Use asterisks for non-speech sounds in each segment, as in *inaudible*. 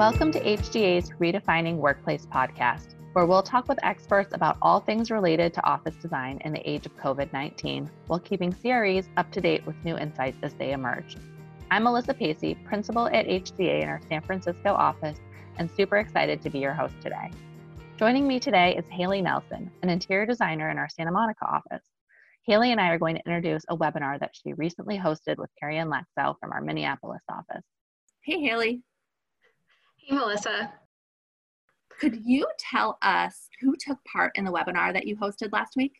Welcome to HGA's Redefining Workplace podcast, where we'll talk with experts about all things related to office design in the age of COVID 19 while keeping CREs up to date with new insights as they emerge. I'm Melissa Pacey, principal at HGA in our San Francisco office, and super excited to be your host today. Joining me today is Haley Nelson, an interior designer in our Santa Monica office. Haley and I are going to introduce a webinar that she recently hosted with Ariane Laxo from our Minneapolis office. Hey, Haley. Hey, Melissa. Could you tell us who took part in the webinar that you hosted last week?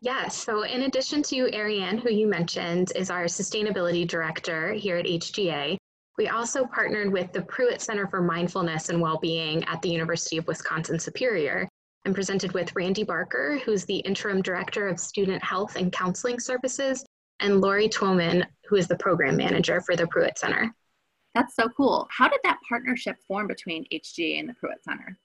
Yes, so in addition to Ariane, who you mentioned, is our sustainability director here at HGA, we also partnered with the Pruitt Center for Mindfulness and Wellbeing at the University of Wisconsin Superior and presented with Randy Barker, who's the interim director of student health and counseling services, and Lori Twoman, who is the program manager for the Pruitt Center. That's so cool. How did that partnership form between HGA and the Pruitt Center?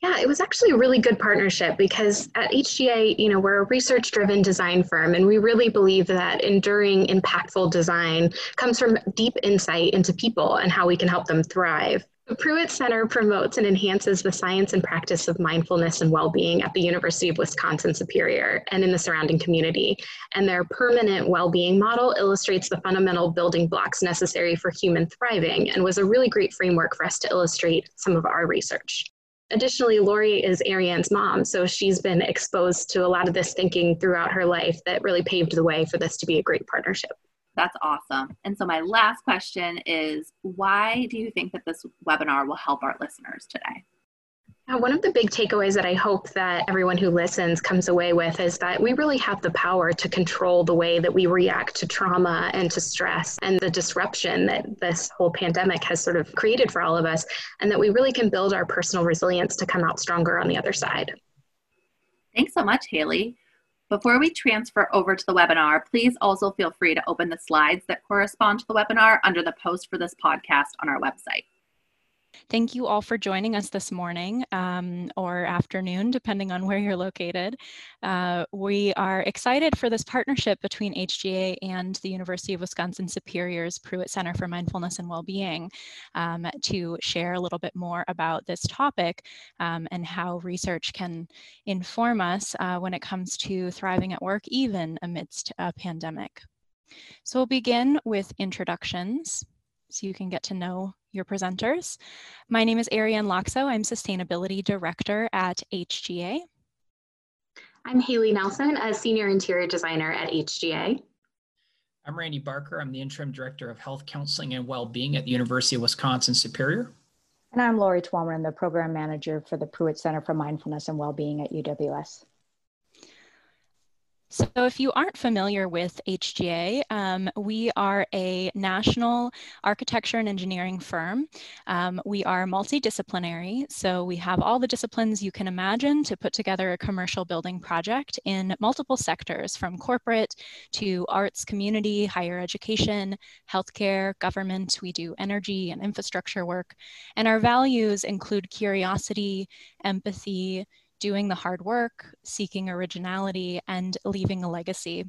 Yeah, it was actually a really good partnership because at HGA, you know, we're a research driven design firm and we really believe that enduring, impactful design comes from deep insight into people and how we can help them thrive. The Pruitt Center promotes and enhances the science and practice of mindfulness and well being at the University of Wisconsin Superior and in the surrounding community. And their permanent well being model illustrates the fundamental building blocks necessary for human thriving and was a really great framework for us to illustrate some of our research. Additionally, Lori is Ariane's mom, so she's been exposed to a lot of this thinking throughout her life that really paved the way for this to be a great partnership. That's awesome. And so, my last question is why do you think that this webinar will help our listeners today? One of the big takeaways that I hope that everyone who listens comes away with is that we really have the power to control the way that we react to trauma and to stress and the disruption that this whole pandemic has sort of created for all of us, and that we really can build our personal resilience to come out stronger on the other side. Thanks so much, Haley. Before we transfer over to the webinar, please also feel free to open the slides that correspond to the webinar under the post for this podcast on our website. Thank you all for joining us this morning um, or afternoon, depending on where you're located. Uh, we are excited for this partnership between HGA and the University of Wisconsin Superior's Pruitt Center for Mindfulness and Wellbeing um, to share a little bit more about this topic um, and how research can inform us uh, when it comes to thriving at work, even amidst a pandemic. So we'll begin with introductions so you can get to know your presenters. My name is Ariane Laxo. I'm Sustainability Director at HGA. I'm Haley Nelson, a Senior Interior Designer at HGA. I'm Randy Barker. I'm the Interim Director of Health Counseling and Wellbeing at the University of Wisconsin Superior. And I'm Lori Twalman, the Program Manager for the Pruitt Center for Mindfulness and Wellbeing at UWS. So, if you aren't familiar with HGA, um, we are a national architecture and engineering firm. Um, we are multidisciplinary, so we have all the disciplines you can imagine to put together a commercial building project in multiple sectors from corporate to arts, community, higher education, healthcare, government. We do energy and infrastructure work. And our values include curiosity, empathy, doing the hard work, seeking originality, and leaving a legacy.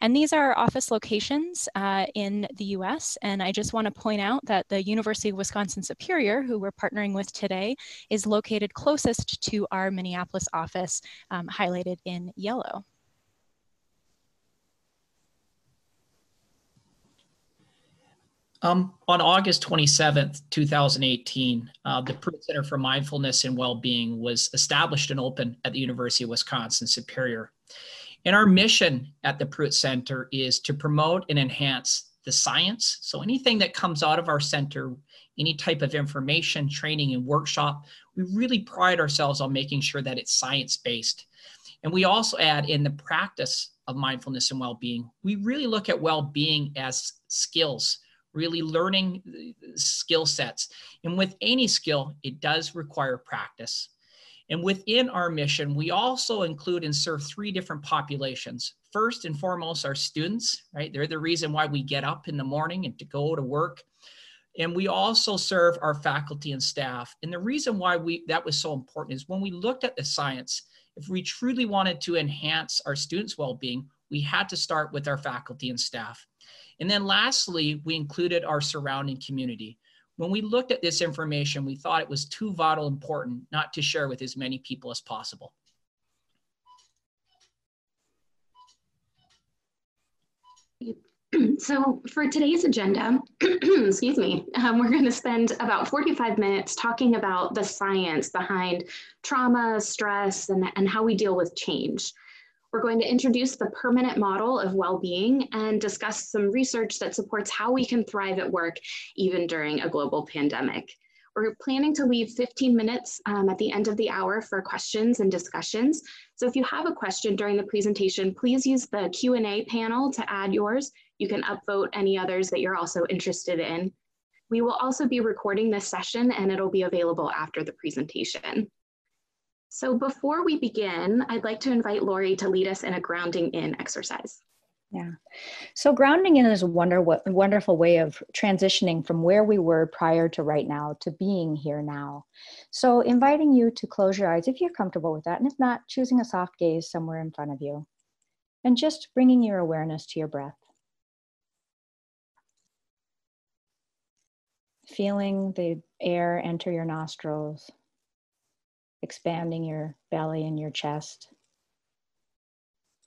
And these are office locations uh, in the US. And I just want to point out that the University of Wisconsin Superior, who we're partnering with today, is located closest to our Minneapolis office, um, highlighted in yellow. Um, on August 27th, 2018, uh, the Pruitt Center for Mindfulness and Wellbeing was established and opened at the University of Wisconsin Superior. And our mission at the Pruitt Center is to promote and enhance the science. So anything that comes out of our center, any type of information, training, and workshop, we really pride ourselves on making sure that it's science based. And we also add in the practice of mindfulness and well being. We really look at well being as skills really learning uh, skill sets. And with any skill, it does require practice. And within our mission, we also include and serve three different populations. First and foremost, our students, right? They're the reason why we get up in the morning and to go to work. And we also serve our faculty and staff. And the reason why we that was so important is when we looked at the science, if we truly wanted to enhance our students' well-being, we had to start with our faculty and staff. And then lastly, we included our surrounding community. When we looked at this information, we thought it was too vital important not to share with as many people as possible. *clears throat* So for today's agenda, *clears throat* excuse me, um, we're going to spend about 45 minutes talking about the science behind trauma, stress, and, and how we deal with change. We're going to introduce the permanent model of well-being and discuss some research that supports how we can thrive at work even during a global pandemic. We're planning to leave 15 minutes um, at the end of the hour for questions and discussions. So if you have a question during the presentation, please use the Q&A panel to add yours. You can upvote any others that you're also interested in. We will also be recording this session and it'll be available after the presentation. So before we begin, I'd like to invite Lori to lead us in a grounding in exercise. Yeah. So grounding in is a wonder, wonderful way of transitioning from where we were prior to right now to being here now. So inviting you to close your eyes if you're comfortable with that. And if not, choosing a soft gaze somewhere in front of you. And just bringing your awareness to your breath. Feeling the air enter your nostrils, expanding your belly and your chest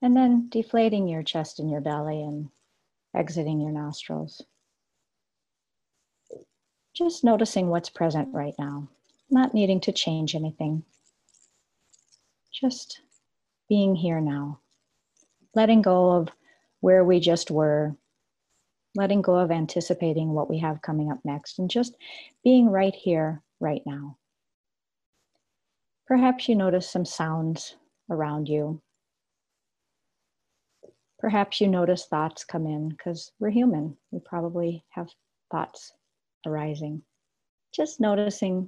and then deflating your chest and your belly and exiting your nostrils. Just noticing what's present right now, not needing to change anything. Just being here now, letting go of where we just were, letting go of anticipating what we have coming up next, and just being right here, right now. Perhaps you notice some sounds around you, Perhaps you notice thoughts come in because we're human. We probably have thoughts arising. Just noticing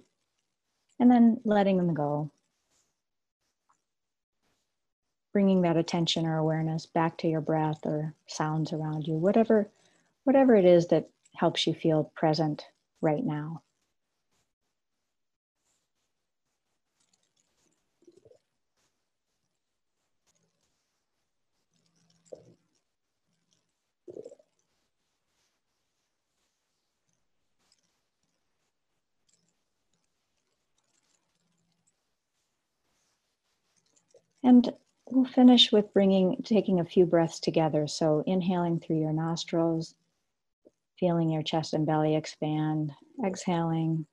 and then letting them go. Bringing that attention or awareness back to your breath or sounds around you, whatever, whatever it is that helps you feel present right now. And we'll finish with bringing, taking a few breaths together. So inhaling through your nostrils, feeling your chest and belly expand, exhaling,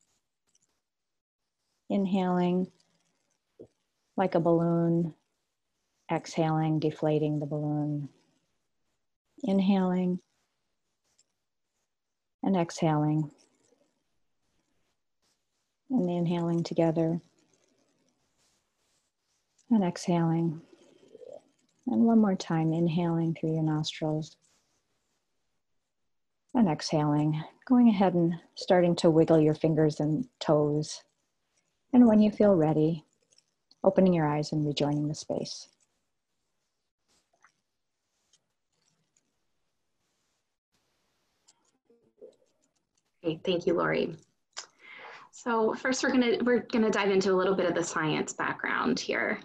inhaling like a balloon, exhaling, deflating the balloon, inhaling and exhaling, and the inhaling together and exhaling. And one more time, inhaling through your nostrils and exhaling, going ahead and starting to wiggle your fingers and toes. And when you feel ready, opening your eyes and rejoining the space. Great, thank you, Lori. So first we're gonna, we're gonna dive into a little bit of the science background here.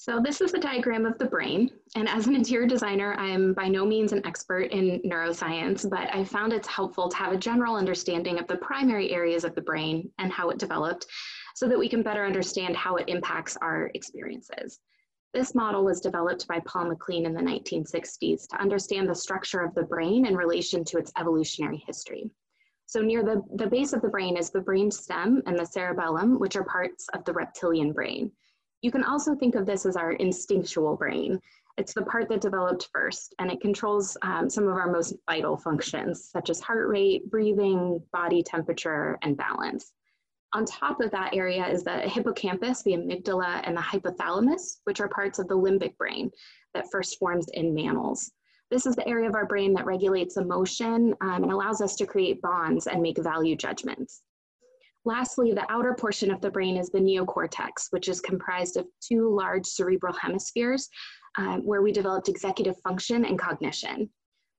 So this is a diagram of the brain. And as an interior designer, I'm by no means an expert in neuroscience, but I found it's helpful to have a general understanding of the primary areas of the brain and how it developed so that we can better understand how it impacts our experiences. This model was developed by Paul MacLean in the 1960s to understand the structure of the brain in relation to its evolutionary history. So near the, the base of the brain is the brain stem and the cerebellum, which are parts of the reptilian brain. You can also think of this as our instinctual brain. It's the part that developed first, and it controls um, some of our most vital functions, such as heart rate, breathing, body temperature, and balance. On top of that area is the hippocampus, the amygdala, and the hypothalamus, which are parts of the limbic brain that first forms in mammals. This is the area of our brain that regulates emotion um, and allows us to create bonds and make value judgments. Lastly, the outer portion of the brain is the neocortex, which is comprised of two large cerebral hemispheres um, where we developed executive function and cognition.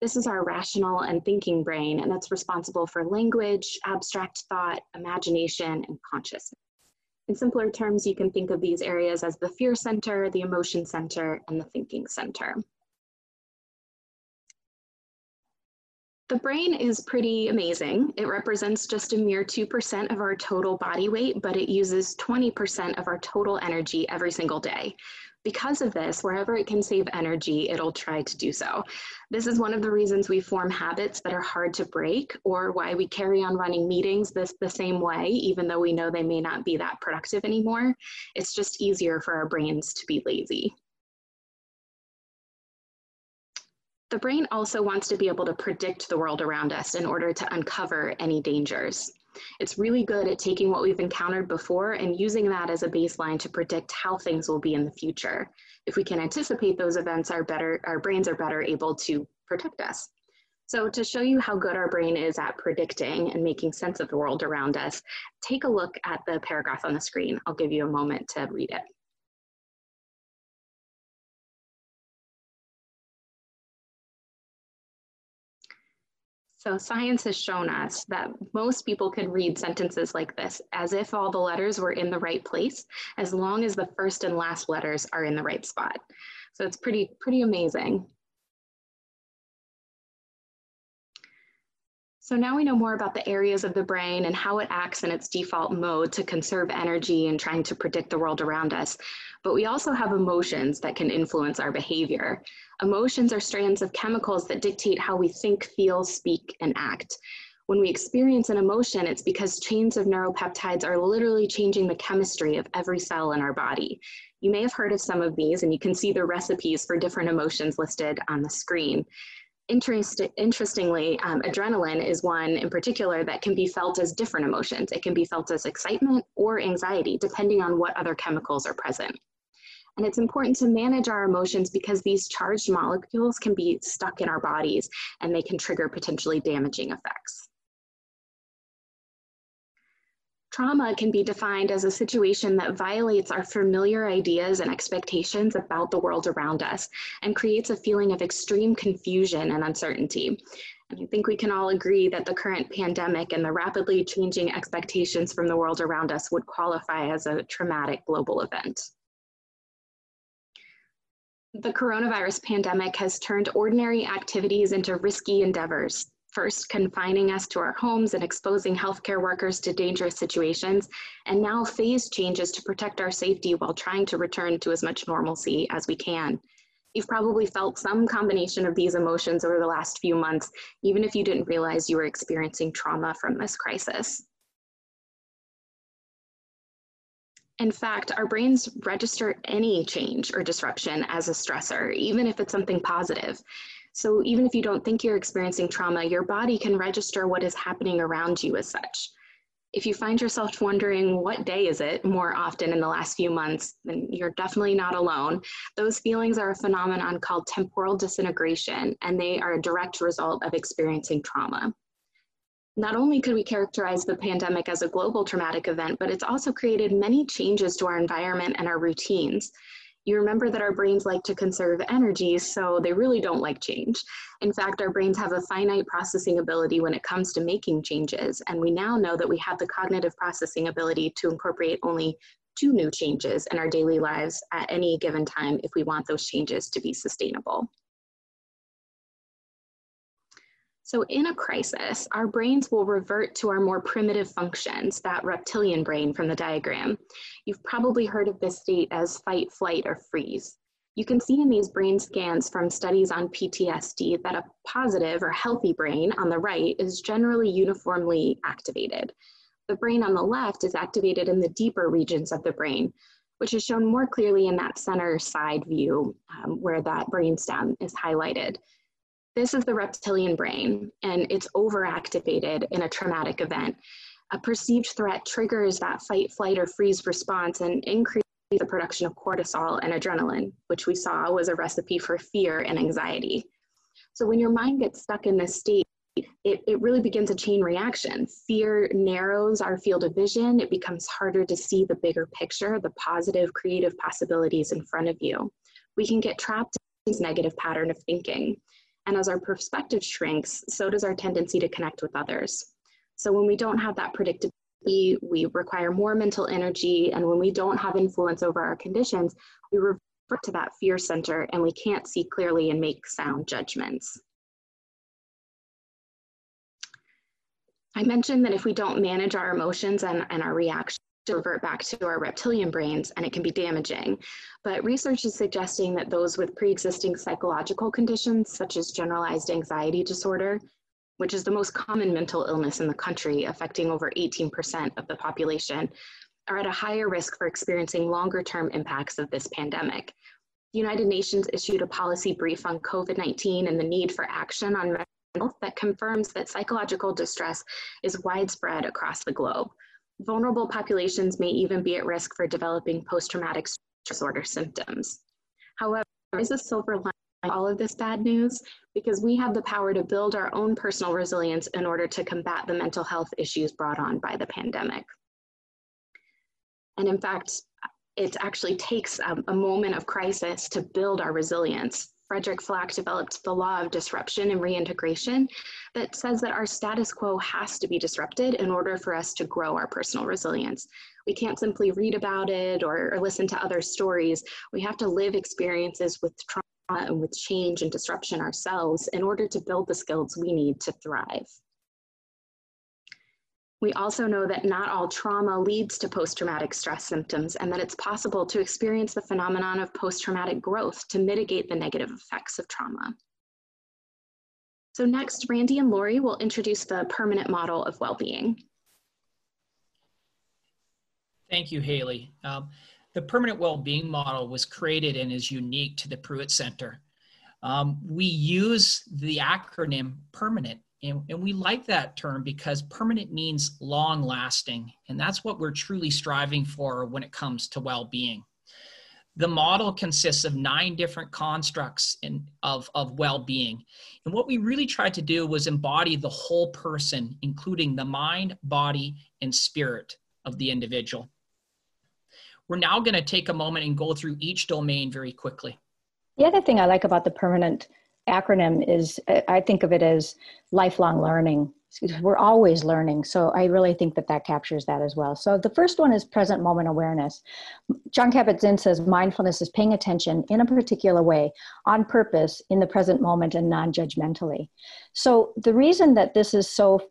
This is our rational and thinking brain, and that's responsible for language, abstract thought, imagination, and consciousness. In simpler terms, you can think of these areas as the fear center, the emotion center, and the thinking center. The brain is pretty amazing. It represents just a mere 2% of our total body weight, but it uses 20% of our total energy every single day. Because of this, wherever it can save energy, it'll try to do so. This is one of the reasons we form habits that are hard to break, or why we carry on running meetings this the same way, even though we know they may not be that productive anymore. It's just easier for our brains to be lazy. The brain also wants to be able to predict the world around us in order to uncover any dangers. It's really good at taking what we've encountered before and using that as a baseline to predict how things will be in the future. If we can anticipate those events, our, better, our brains are better able to protect us. So to show you how good our brain is at predicting and making sense of the world around us, take a look at the paragraph on the screen. I'll give you a moment to read it. So science has shown us that most people can read sentences like this as if all the letters were in the right place, as long as the first and last letters are in the right spot. So it's pretty, pretty amazing. So now we know more about the areas of the brain and how it acts in its default mode to conserve energy and trying to predict the world around us. But we also have emotions that can influence our behavior. Emotions are strands of chemicals that dictate how we think, feel, speak, and act. When we experience an emotion, it's because chains of neuropeptides are literally changing the chemistry of every cell in our body. You may have heard of some of these, and you can see the recipes for different emotions listed on the screen. Interest, interestingly, um, adrenaline is one in particular that can be felt as different emotions. It can be felt as excitement or anxiety, depending on what other chemicals are present. And it's important to manage our emotions because these charged molecules can be stuck in our bodies and they can trigger potentially damaging effects. Trauma can be defined as a situation that violates our familiar ideas and expectations about the world around us and creates a feeling of extreme confusion and uncertainty. And I think we can all agree that the current pandemic and the rapidly changing expectations from the world around us would qualify as a traumatic global event. The coronavirus pandemic has turned ordinary activities into risky endeavors first confining us to our homes and exposing healthcare workers to dangerous situations, and now phase changes to protect our safety while trying to return to as much normalcy as we can. You've probably felt some combination of these emotions over the last few months, even if you didn't realize you were experiencing trauma from this crisis. In fact, our brains register any change or disruption as a stressor, even if it's something positive. So even if you don't think you're experiencing trauma, your body can register what is happening around you as such. If you find yourself wondering what day is it more often in the last few months, then you're definitely not alone. Those feelings are a phenomenon called temporal disintegration, and they are a direct result of experiencing trauma. Not only could we characterize the pandemic as a global traumatic event, but it's also created many changes to our environment and our routines you remember that our brains like to conserve energy, so they really don't like change. In fact, our brains have a finite processing ability when it comes to making changes, and we now know that we have the cognitive processing ability to incorporate only two new changes in our daily lives at any given time if we want those changes to be sustainable. So in a crisis, our brains will revert to our more primitive functions, that reptilian brain from the diagram. You've probably heard of this state as fight, flight, or freeze. You can see in these brain scans from studies on PTSD that a positive or healthy brain on the right is generally uniformly activated. The brain on the left is activated in the deeper regions of the brain, which is shown more clearly in that center side view um, where that brainstem is highlighted. This is the reptilian brain, and it's overactivated in a traumatic event. A perceived threat triggers that fight, flight, or freeze response and increases the production of cortisol and adrenaline, which we saw was a recipe for fear and anxiety. So when your mind gets stuck in this state, it, it really begins a chain reaction. Fear narrows our field of vision. It becomes harder to see the bigger picture, the positive, creative possibilities in front of you. We can get trapped in this negative pattern of thinking. And as our perspective shrinks, so does our tendency to connect with others. So when we don't have that predictability, we require more mental energy. And when we don't have influence over our conditions, we revert to that fear center and we can't see clearly and make sound judgments. I mentioned that if we don't manage our emotions and, and our reactions, revert back to our reptilian brains and it can be damaging. But research is suggesting that those with pre-existing psychological conditions such as generalized anxiety disorder, which is the most common mental illness in the country affecting over 18% of the population, are at a higher risk for experiencing longer term impacts of this pandemic. The United Nations issued a policy brief on COVID-19 and the need for action on mental health that confirms that psychological distress is widespread across the globe. Vulnerable populations may even be at risk for developing post-traumatic disorder symptoms. However, there is a silver lining all of this bad news because we have the power to build our own personal resilience in order to combat the mental health issues brought on by the pandemic. And in fact, it actually takes a, a moment of crisis to build our resilience. Frederic Flach developed the law of disruption and reintegration that says that our status quo has to be disrupted in order for us to grow our personal resilience. We can't simply read about it or, or listen to other stories. We have to live experiences with trauma and with change and disruption ourselves in order to build the skills we need to thrive. We also know that not all trauma leads to post-traumatic stress symptoms and that it's possible to experience the phenomenon of post-traumatic growth to mitigate the negative effects of trauma. So next, Randy and Lori will introduce the permanent model of well-being. Thank you, Haley. Um, the permanent well-being model was created and is unique to the Pruitt Center. Um, we use the acronym permanent and, and we like that term because permanent means long lasting. And that's what we're truly striving for when it comes to well being. The model consists of nine different constructs in, of, of well being. And what we really tried to do was embody the whole person, including the mind, body, and spirit of the individual. We're now going to take a moment and go through each domain very quickly. The other thing I like about the permanent acronym is I think of it as lifelong learning. We're always learning. So I really think that that captures that as well. So the first one is present moment awareness. Jon Kabat-Zinn says mindfulness is paying attention in a particular way on purpose in the present moment and non-judgmentally. So the reason that this is so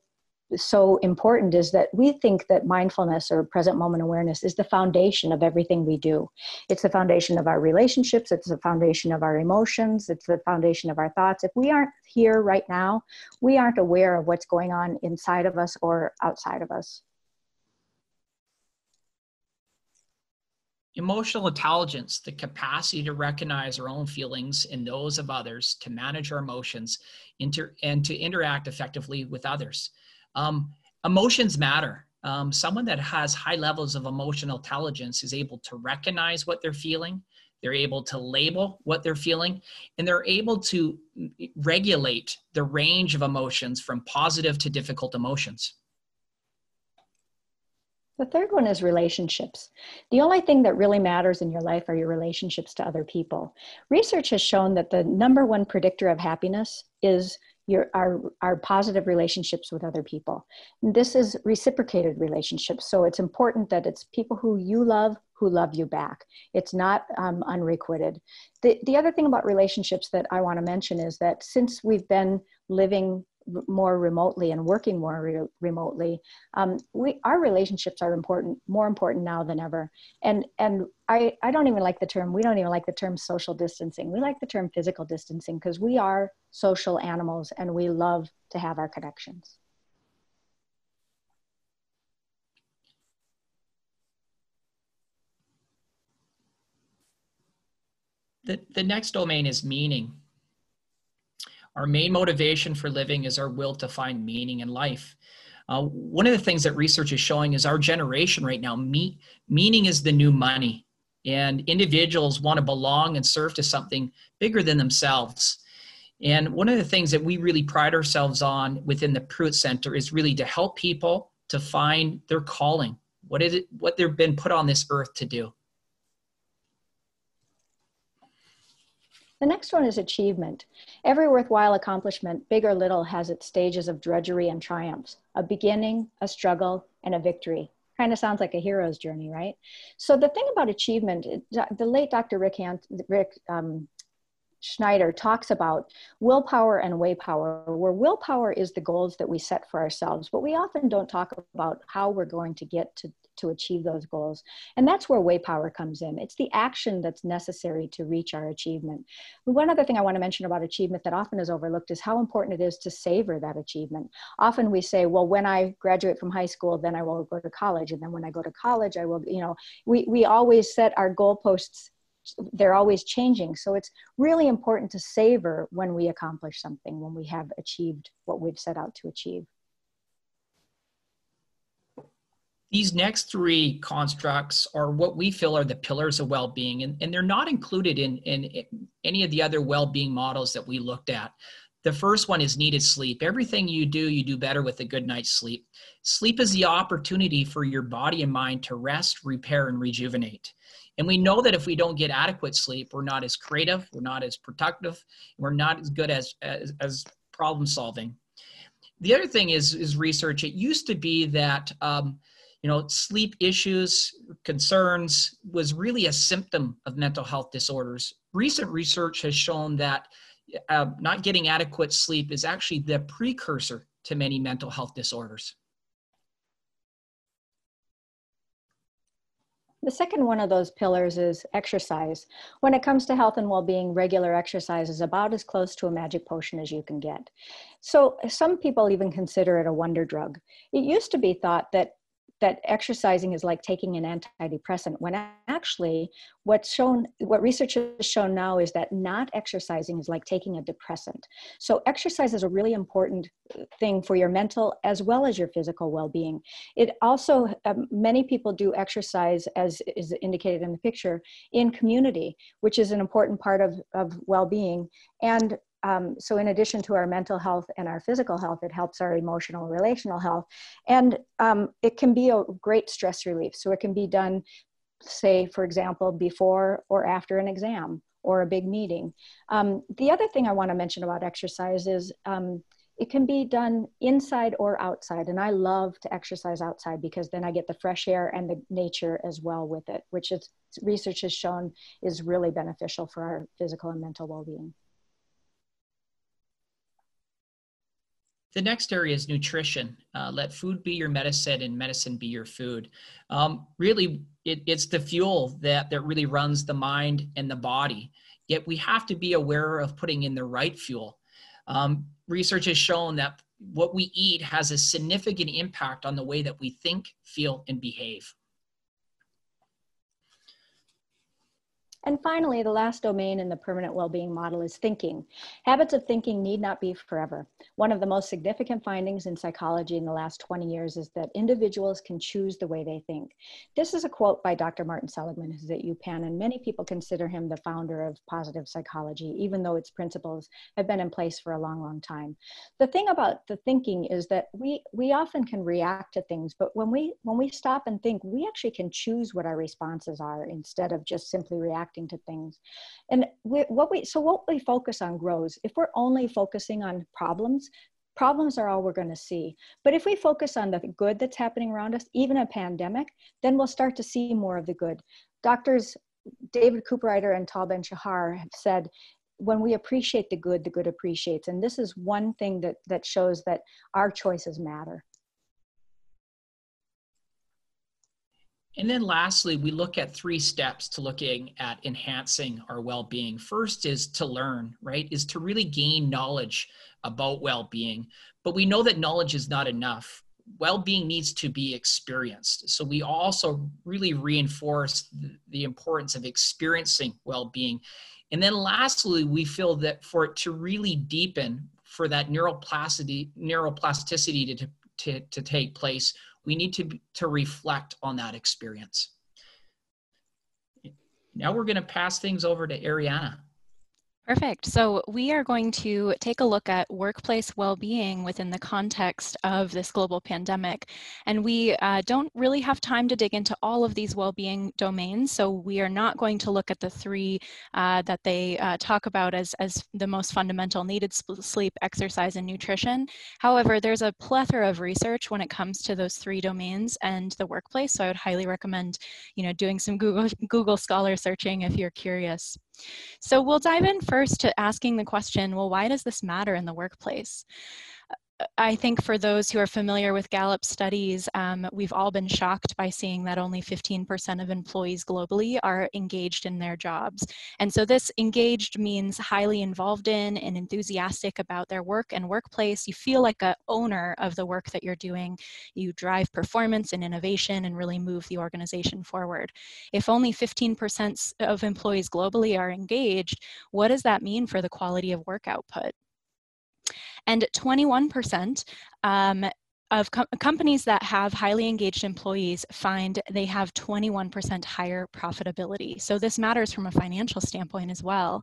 so important is that we think that mindfulness or present moment awareness is the foundation of everything we do. It's the foundation of our relationships, it's the foundation of our emotions, it's the foundation of our thoughts. If we aren't here right now, we aren't aware of what's going on inside of us or outside of us. Emotional intelligence, the capacity to recognize our own feelings and those of others, to manage our emotions, inter- and to interact effectively with others. Um, emotions matter. Um, someone that has high levels of emotional intelligence is able to recognize what they're feeling, they're able to label what they're feeling, and they're able to regulate the range of emotions from positive to difficult emotions. The third one is relationships. The only thing that really matters in your life are your relationships to other people. Research has shown that the number one predictor of happiness is your our our positive relationships with other people. This is reciprocated relationships. So it's important that it's people who you love who love you back. It's not um, unrequited. The, the other thing about relationships that i want to mention is that since we've been living more remotely and working more re- remotely um, we our relationships are important more important now than ever. And and I, I don't even like the term we don't even like the term social distancing. We like the term physical distancing because we are social animals and we love to have our connections. The, the next domain is meaning our main motivation for living is our will to find meaning in life. Uh, one of the things that research is showing is our generation right now, me, meaning is the new money. And individuals want to belong and serve to something bigger than themselves. And one of the things that we really pride ourselves on within the Pruitt Center is really to help people to find their calling, what is it, what they've been put on this earth to do. The next one is achievement. Every worthwhile accomplishment, big or little, has its stages of drudgery and triumphs, a beginning, a struggle, and a victory. Kind of sounds like a hero's journey, right? So the thing about achievement, the late Dr. Rick, Rick um, Snyder talks about willpower and way power, where willpower is the goals that we set for ourselves, but we often don't talk about how we're going to get to, to achieve those goals. And that's where way power comes in. It's the action that's necessary to reach our achievement. One other thing I want to mention about achievement that often is overlooked is how important it is to savor that achievement. Often we say, well, when I graduate from high school, then I will go to college. And then when I go to college, I will, you know, we, we always set our goalposts they're always changing. So it's really important to savor when we accomplish something, when we have achieved what we've set out to achieve. These next three constructs are what we feel are the pillars of well-being, and, and they're not included in, in, in any of the other well-being models that we looked at. The first one is needed sleep. Everything you do, you do better with a good night's sleep. Sleep is the opportunity for your body and mind to rest, repair, and rejuvenate. And we know that if we don't get adequate sleep, we're not as creative, we're not as productive, we're not as good as, as, as problem solving. The other thing is, is research. It used to be that um, you know sleep issues, concerns was really a symptom of mental health disorders. Recent research has shown that uh, not getting adequate sleep is actually the precursor to many mental health disorders. The second one of those pillars is exercise. When it comes to health and well-being, regular exercise is about as close to a magic potion as you can get. So some people even consider it a wonder drug. It used to be thought that that exercising is like taking an antidepressant when actually what's shown what research has shown now is that not exercising is like taking a depressant. So exercise is a really important thing for your mental as well as your physical well-being. It also um, many people do exercise as is indicated in the picture in community which is an important part of, of well-being. And um, so in addition to our mental health and our physical health, it helps our emotional relational health. And um, it can be a great stress relief. So it can be done, say, for example, before or after an exam or a big meeting. Um, the other thing I want to mention about exercise is um, it can be done inside or outside. And I love to exercise outside because then I get the fresh air and the nature as well with it, which is research has shown is really beneficial for our physical and mental well-being. The next area is nutrition. Uh, let food be your medicine and medicine be your food. Um, really, it, it's the fuel that, that really runs the mind and the body. Yet we have to be aware of putting in the right fuel. Um, research has shown that what we eat has a significant impact on the way that we think, feel, and behave. And finally, the last domain in the permanent well-being model is thinking. Habits of thinking need not be forever. One of the most significant findings in psychology in the last 20 years is that individuals can choose the way they think. This is a quote by Dr. Martin Seligman, who's at UPenn, and many people consider him the founder of positive psychology, even though its principles have been in place for a long, long time. The thing about the thinking is that we, we often can react to things, but when we, when we stop and think, we actually can choose what our responses are instead of just simply reacting reacting to things. And we, what we, so what we focus on grows. If we're only focusing on problems, problems are all we're going to see. But if we focus on the good that's happening around us, even a pandemic, then we'll start to see more of the good. Doctors David Cooperrider and Tal Ben Shahar have said, when we appreciate the good, the good appreciates. And this is one thing that, that shows that our choices matter. And then lastly, we look at three steps to looking at enhancing our well-being. First is to learn, right? Is to really gain knowledge about well-being. But we know that knowledge is not enough. Well-being needs to be experienced. So we also really reinforce the importance of experiencing well-being. And then lastly, we feel that for it to really deepen, for that neuroplasticity, neuroplasticity to, to, to take place, we need to, to reflect on that experience. Now we're going to pass things over to Ariane. Perfect. So we are going to take a look at workplace well-being within the context of this global pandemic. And we uh, don't really have time to dig into all of these well-being domains. So we are not going to look at the three uh, that they uh, talk about as, as the most fundamental needed sleep, exercise, and nutrition. However, there's a plethora of research when it comes to those three domains and the workplace. So I would highly recommend, you know, doing some Google, Google Scholar searching if you're curious. So we'll dive in first to asking the question, well, why does this matter in the workplace? I think for those who are familiar with Gallup studies, um, we've all been shocked by seeing that only 15% of employees globally are engaged in their jobs. And so this engaged means highly involved in and enthusiastic about their work and workplace. You feel like a owner of the work that you're doing. You drive performance and innovation and really move the organization forward. If only 15% of employees globally are engaged, what does that mean for the quality of work output? And 21% um, of com companies that have highly engaged employees find they have 21% higher profitability. So this matters from a financial standpoint as well.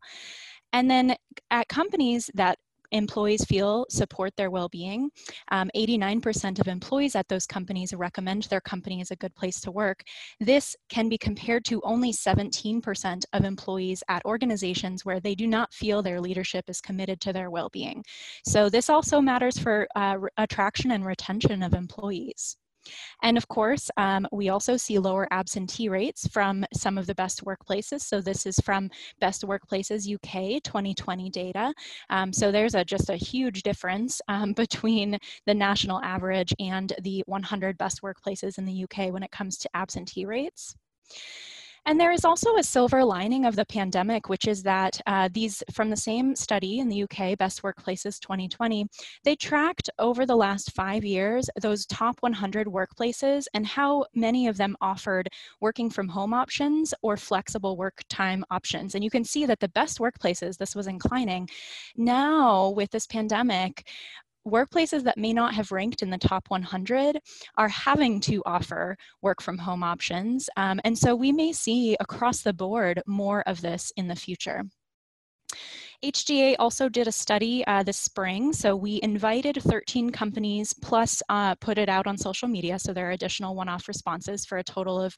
And then at companies that employees feel support their well-being. 89% um, of employees at those companies recommend their company is a good place to work. This can be compared to only 17% of employees at organizations where they do not feel their leadership is committed to their well-being. So this also matters for uh, attraction and retention of employees. And of course, um, we also see lower absentee rates from some of the best workplaces. So this is from Best Workplaces UK 2020 data. Um, so there's a, just a huge difference um, *laughs* between the national average and the 100 best workplaces in the UK when it comes to absentee rates. And there is also a silver lining of the pandemic, which is that uh, these, from the same study in the UK, Best Workplaces 2020, they tracked over the last five years those top 100 workplaces and how many of them offered working from home options or flexible work time options. And you can see that the best workplaces, this was inclining. Now, with this pandemic, workplaces that may not have ranked in the top 100 are having to offer work from home options. Um, and so we may see across the board more of this in the future. HGA also did a study uh, this spring. So we invited 13 companies plus uh, put it out on social media. So there are additional one-off responses for a total of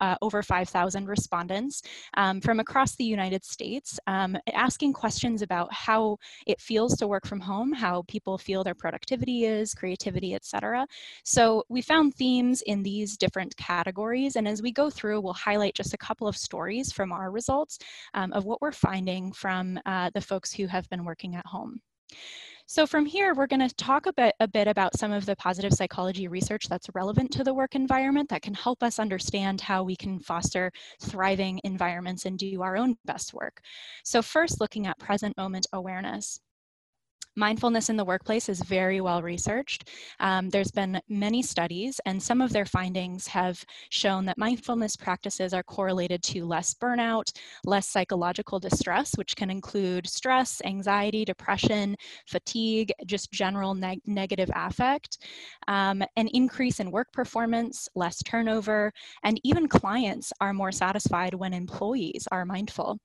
uh, over 5,000 respondents um, from across the United States, um, asking questions about how it feels to work from home, how people feel their productivity is, creativity, etc. So we found themes in these different categories. And as we go through, we'll highlight just a couple of stories from our results um, of what we're finding from uh, uh, the folks who have been working at home. So from here, we're going to talk a bit, a bit about some of the positive psychology research that's relevant to the work environment that can help us understand how we can foster thriving environments and do our own best work. So first, looking at present moment awareness. Mindfulness in the workplace is very well researched. Um, there's been many studies, and some of their findings have shown that mindfulness practices are correlated to less burnout, less psychological distress, which can include stress, anxiety, depression, fatigue, just general neg negative affect, um, an increase in work performance, less turnover, and even clients are more satisfied when employees are mindful.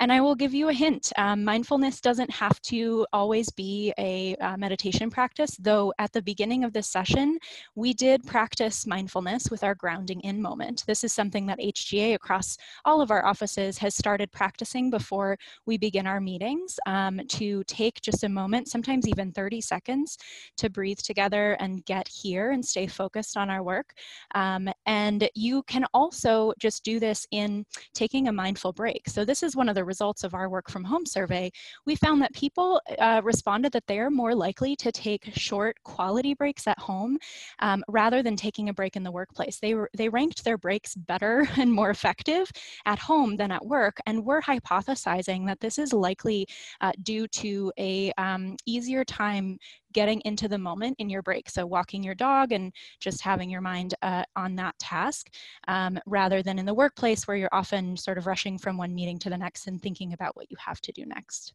And I will give you a hint um, mindfulness doesn't have to always be a uh, meditation practice, though at the beginning of this session, we did practice mindfulness with our grounding in moment. This is something that HGA across all of our offices has started practicing before we begin our meetings um, to take just a moment, sometimes even 30 seconds, to breathe together and get here and stay focused on our work. Um, and you can also just do this in taking a mindful break. So this is one of the results of our work from home survey. We found that people uh, respond responded that they're more likely to take short quality breaks at home um, rather than taking a break in the workplace. They, they ranked their breaks better *laughs* and more effective at home than at work, and we're hypothesizing that this is likely uh, due to a um, easier time getting into the moment in your break. So walking your dog and just having your mind uh, on that task um, rather than in the workplace where you're often sort of rushing from one meeting to the next and thinking about what you have to do next.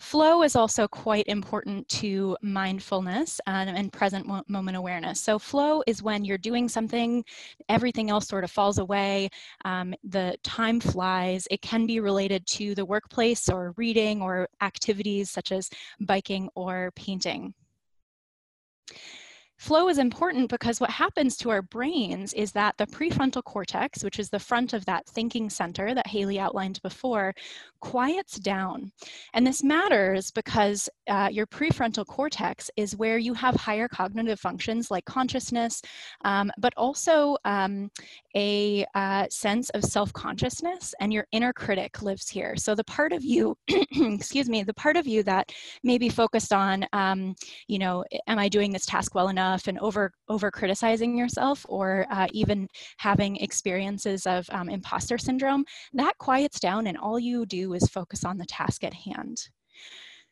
Flow is also quite important to mindfulness and, and present mo moment awareness. So flow is when you're doing something, everything else sort of falls away, um, the time flies. It can be related to the workplace or reading or activities such as biking or painting. Flow is important because what happens to our brains is that the prefrontal cortex, which is the front of that thinking center that Haley outlined before, quiets down. And this matters because uh, your prefrontal cortex is where you have higher cognitive functions like consciousness, um, but also um, a uh, sense of self consciousness, and your inner critic lives here. So the part of you, *clears throat* excuse me, the part of you that may be focused on, um, you know, am I doing this task well enough? Enough and over over criticizing yourself or uh, even having experiences of um, imposter syndrome that quiets down and all you do is focus on the task at hand.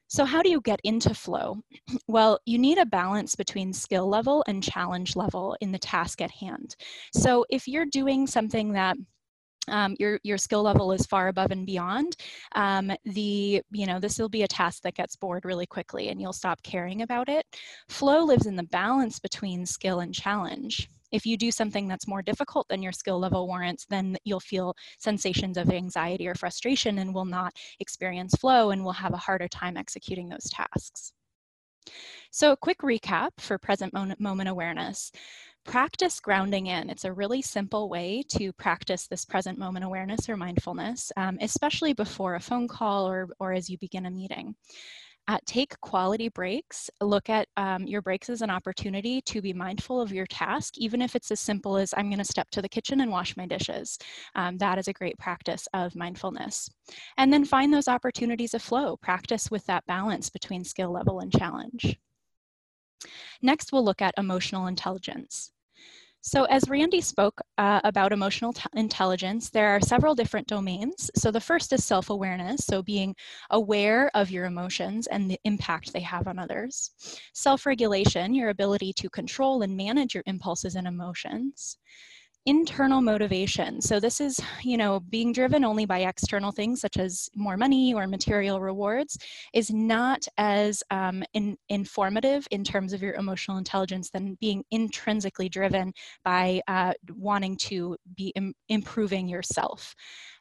So how do you get into flow? *clears throat* Well you need a balance between skill level and challenge level in the task at hand. So if you're doing something that um, your your skill level is far above and beyond um, the you know this will be a task that gets bored really quickly and you'll stop caring about it. Flow lives in the balance between skill and challenge. If you do something that's more difficult than your skill level warrants then you'll feel sensations of anxiety or frustration and will not experience flow and will have a harder time executing those tasks. So a quick recap for present moment awareness practice grounding in. It's a really simple way to practice this present moment awareness or mindfulness, um, especially before a phone call or, or as you begin a meeting. Uh, take quality breaks. Look at um, your breaks as an opportunity to be mindful of your task, even if it's as simple as I'm going to step to the kitchen and wash my dishes. Um, that is a great practice of mindfulness. And then find those opportunities of flow. Practice with that balance between skill level and challenge. Next, we'll look at emotional intelligence. So as Randy spoke uh, about emotional intelligence, there are several different domains. So the first is self-awareness, so being aware of your emotions and the impact they have on others. Self-regulation, your ability to control and manage your impulses and emotions internal motivation. So this is, you know, being driven only by external things such as more money or material rewards is not as um, in, informative in terms of your emotional intelligence than being intrinsically driven by uh, wanting to be Im improving yourself.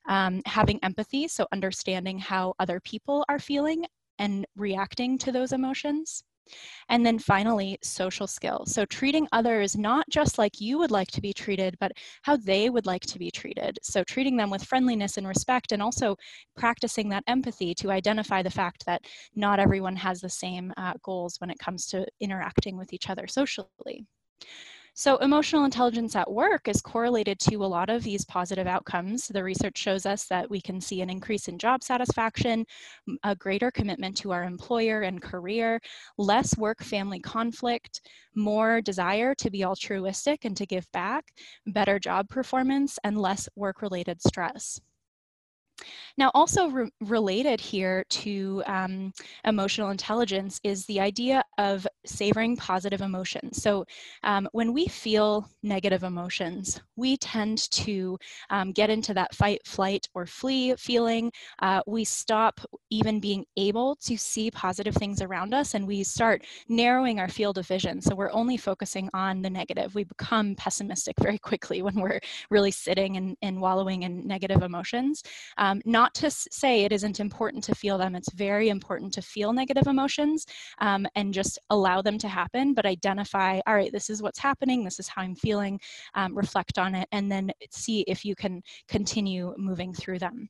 Um, having empathy, so understanding how other people are feeling and reacting to those emotions. And then finally, social skills. So treating others not just like you would like to be treated, but how they would like to be treated. So treating them with friendliness and respect, and also practicing that empathy to identify the fact that not everyone has the same uh, goals when it comes to interacting with each other socially. So emotional intelligence at work is correlated to a lot of these positive outcomes. The research shows us that we can see an increase in job satisfaction, a greater commitment to our employer and career, less work-family conflict, more desire to be altruistic and to give back, better job performance, and less work-related stress. Now, also re related here to um, emotional intelligence is the idea of savoring positive emotions. So um, when we feel negative emotions, we tend to um, get into that fight, flight, or flee feeling. Uh, we stop even being able to see positive things around us and we start narrowing our field of vision. So we're only focusing on the negative. We become pessimistic *laughs* very quickly when we're really sitting and, and wallowing in negative emotions. Um, not to say it isn't important to feel them. It's very important to feel negative emotions um, and just allow them to happen, but identify, all right, this is what's happening. This is how I'm feeling. Um, reflect on it and then see if you can continue moving through them.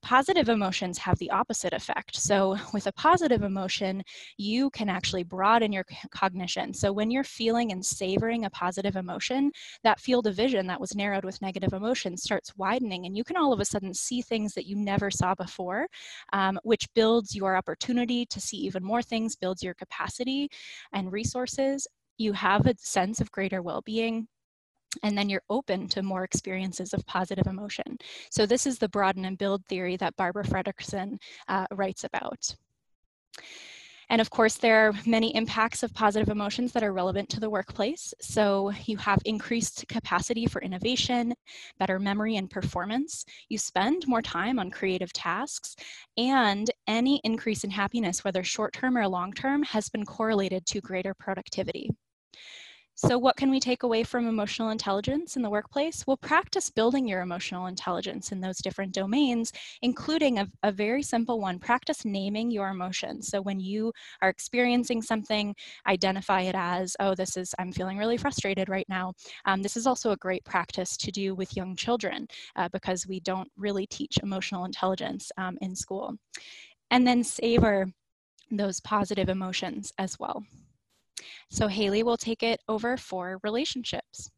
Positive emotions have the opposite effect. So with a positive emotion, you can actually broaden your cognition. So when you're feeling and savoring a positive emotion, that field of vision that was narrowed with negative emotions starts widening and you can all of a sudden see things that you never saw before, um, which builds your opportunity to see even more things, builds your capacity and resources. You have a sense of greater well-being, and then you're open to more experiences of positive emotion. So this is the broaden and build theory that Barbara Fredrickson uh, writes about. And of course, there are many impacts of positive emotions that are relevant to the workplace. So you have increased capacity for innovation, better memory and performance. You spend more time on creative tasks, and any increase in happiness, whether short-term or long-term, has been correlated to greater productivity. So, what can we take away from emotional intelligence in the workplace? Well, practice building your emotional intelligence in those different domains, including a, a, very simple one practice naming your emotions. So, when you are experiencing something, identify it as, oh, this is, I'm feeling really frustrated right now. Um, this is also a great practice to do with young children uh, because we don't really teach emotional intelligence um, in school. And then savor those positive emotions as well. So Haley will take it over for relationships.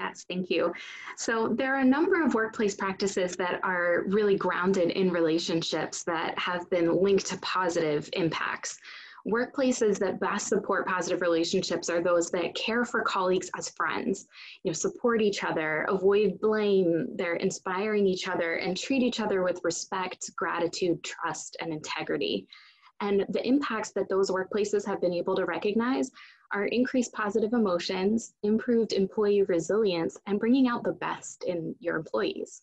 Yes, thank you. So there are a number of workplace practices that are really grounded in relationships that have been linked to positive impacts. Workplaces that best support positive relationships are those that care for colleagues as friends, you know, support each other, avoid blame, they're inspiring each other, and treat each other with respect, gratitude, trust, and integrity. And the impacts that those workplaces have been able to recognize are increased positive emotions, improved employee resilience, and bringing out the best in your employees.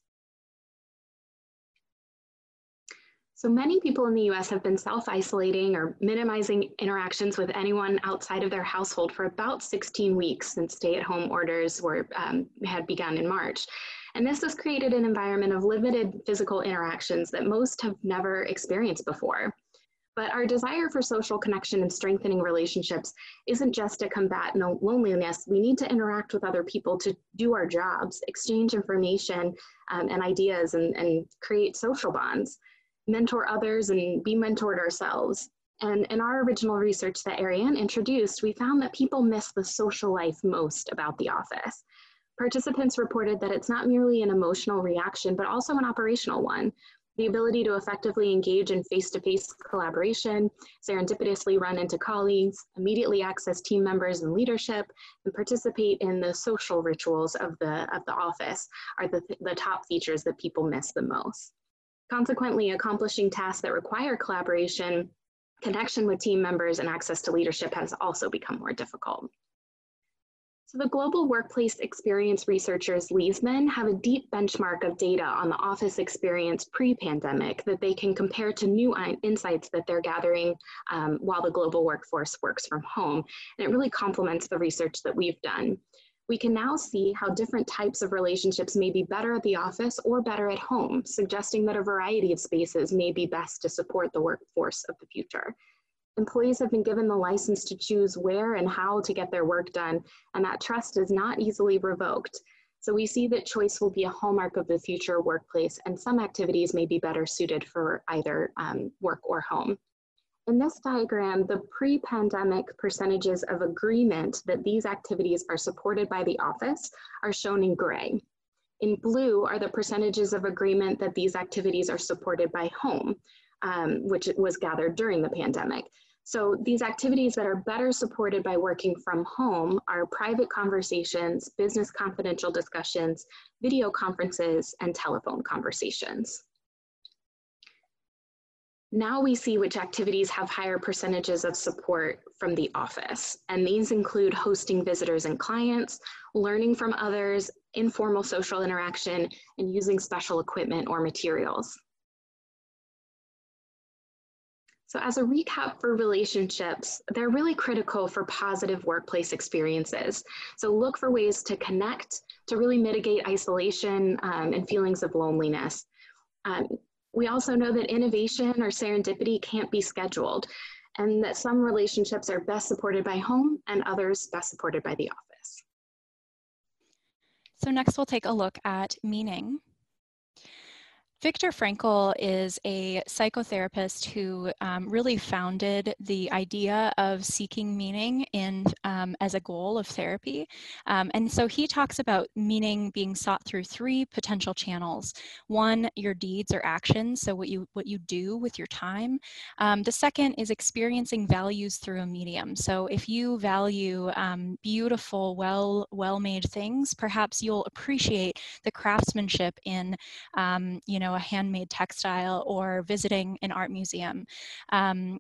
So many people in the US have been self isolating or minimizing interactions with anyone outside of their household for about 16 weeks since stay at home orders were, um, had begun in March. And this has created an environment of limited physical interactions that most have never experienced before. But our desire for social connection and strengthening relationships isn't just to combat loneliness. We need to interact with other people to do our jobs, exchange information um, and ideas, and, and create social bonds, mentor others, and be mentored ourselves. And in our original research that Ariane introduced, we found that people miss the social life most about the office. Participants reported that it's not merely an emotional reaction, but also an operational one, the ability to effectively engage in face-to-face collaboration, serendipitously run into colleagues, immediately access team members and leadership, and participate in the social rituals of the, of the office are the, the top features that people miss the most. Consequently, accomplishing tasks that require collaboration, connection with team members, and access to leadership has also become more difficult. So the Global Workplace Experience researchers Leesman have a deep benchmark of data on the office experience pre-pandemic that they can compare to new insights that they're gathering um, while the global workforce works from home. And it really complements the research that we've done. We can now see how different types of relationships may be better at the office or better at home, suggesting that a variety of spaces may be best to support the workforce of the future. Employees have been given the license to choose where and how to get their work done, and that trust is not easily revoked. So we see that choice will be a hallmark of the future workplace, and some activities may be better suited for either um, work or home. In this diagram, the pre-pandemic percentages of agreement that these activities are supported by the office are shown in gray. In blue are the percentages of agreement that these activities are supported by home, um, which was gathered during the pandemic. So these activities that are better supported by working from home are private conversations, business confidential discussions, video conferences, and telephone conversations. Now we see which activities have higher percentages of support from the office. And these include hosting visitors and clients, learning from others, informal social interaction, and using special equipment or materials. So as a recap for relationships, they're really critical for positive workplace experiences. So look for ways to connect, to really mitigate isolation um, and feelings of loneliness. Um, we also know that innovation or serendipity can't be scheduled and that some relationships are best supported by home and others best supported by the office. So next we'll take a look at meaning. Viktor Frankl is a psychotherapist who um, really founded the idea of seeking meaning in um, as a goal of therapy. Um, and so he talks about meaning being sought through three potential channels. One, your deeds or actions, so what you what you do with your time. Um, the second is experiencing values through a medium. So if you value um, beautiful, well well made things, perhaps you'll appreciate the craftsmanship in um, you know know, a handmade textile or visiting an art museum. Um,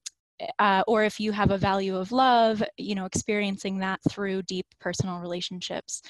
uh, or if you have a value of love, you know, experiencing that through deep personal relationships.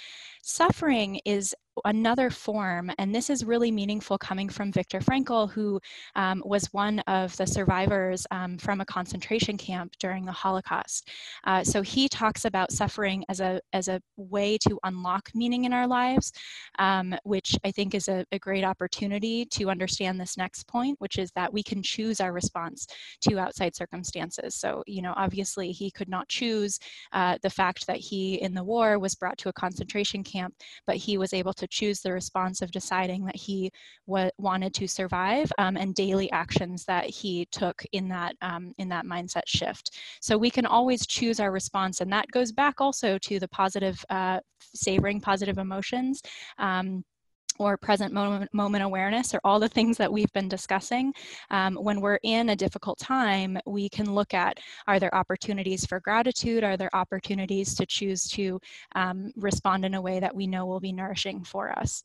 Suffering is another form, and this is really meaningful coming from Viktor Frankl, who um, was one of the survivors um, from a concentration camp during the Holocaust. Uh, so he talks about suffering as a, as a way to unlock meaning in our lives, um, which I think is a, a great opportunity to understand this next point, which is that we can choose our response to outside circumstances. So, you know, obviously he could not choose uh, the fact that he in the war was brought to a concentration camp, but he was able to choose the response of deciding that he wanted to survive um, and daily actions that he took in that um, in that mindset shift. So we can always choose our response, and that goes back also to the positive, uh, savoring positive emotions. Um, or present moment, moment awareness or all the things that we've been discussing. Um, when we're in a difficult time, we can look at are there opportunities for gratitude? Are there opportunities to choose to um, respond in a way that we know will be nourishing for us?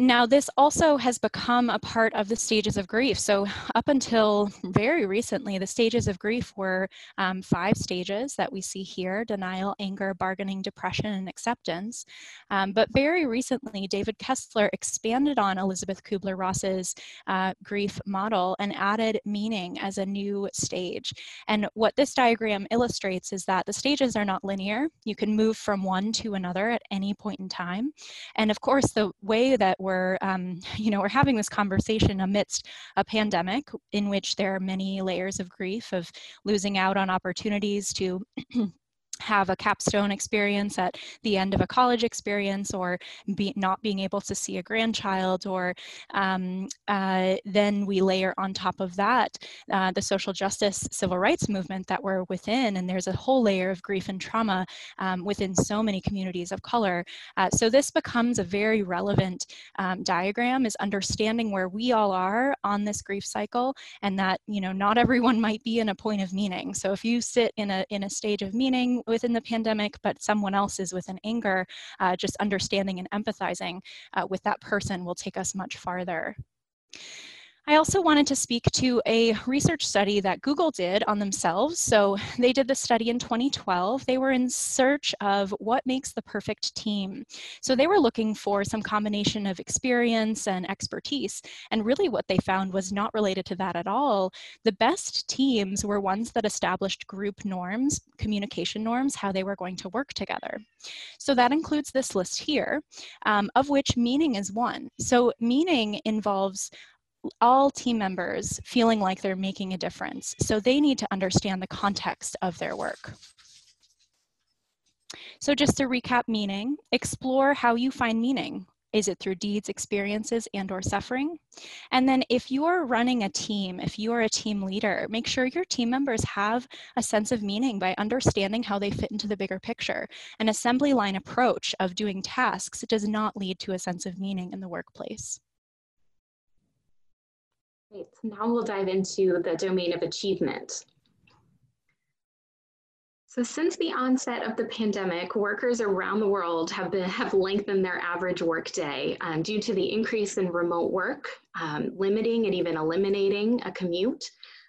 Now, this also has become a part of the stages of grief. So, up until very recently, the stages of grief were um, five stages that we see here denial, anger, bargaining, depression, and acceptance. Um, but very recently, David Kessler expanded on Elisabeth Kubler Ross's uh, grief model and added meaning as a new stage. And what this diagram illustrates is that the stages are not linear. You can move from one to another at any point in time. And of course, the way that we're, um, *laughs* you know, we're having this conversation amidst a pandemic in which there are many layers of grief of losing out on opportunities to *clears throat* have a capstone experience at the end of a college experience or be not being able to see a grandchild or um, uh, then we layer on top of that uh, the social justice civil rights movement that we're within and there's a whole layer of grief and trauma um, within so many communities of color. Uh, so this becomes a very relevant um, diagram is understanding where we all are on this grief cycle and that you know not everyone might be in a point of meaning. So if you sit in a in a stage of meaning within the pandemic, but someone else is within anger, uh, just understanding and empathizing uh, with that person will take us much farther. I also wanted to speak to a research study that Google did on themselves. So they did the study in 2012. They were in search of what makes the perfect team. So they were looking for some combination of experience and expertise. And really what they found was not related to that at all. The best teams were ones that established group norms, communication norms, how they were going to work together. So that includes this list here, um, of which meaning is one. So meaning involves all team members feeling like they're making a difference. So they need to understand the context of their work. So just to recap meaning, explore how you find meaning. Is it through deeds, experiences, and or suffering? And then if you're running a team, if you are a team leader, make sure your team members have a sense of meaning by understanding how they fit into the bigger picture. An assembly line approach of doing tasks does not lead to a sense of meaning in the workplace. Great. So now we'll dive into the domain of achievement. So since the onset of the pandemic, workers around the world have, been, have lengthened their average workday um, due to the increase in remote work, um, limiting and even eliminating a commute,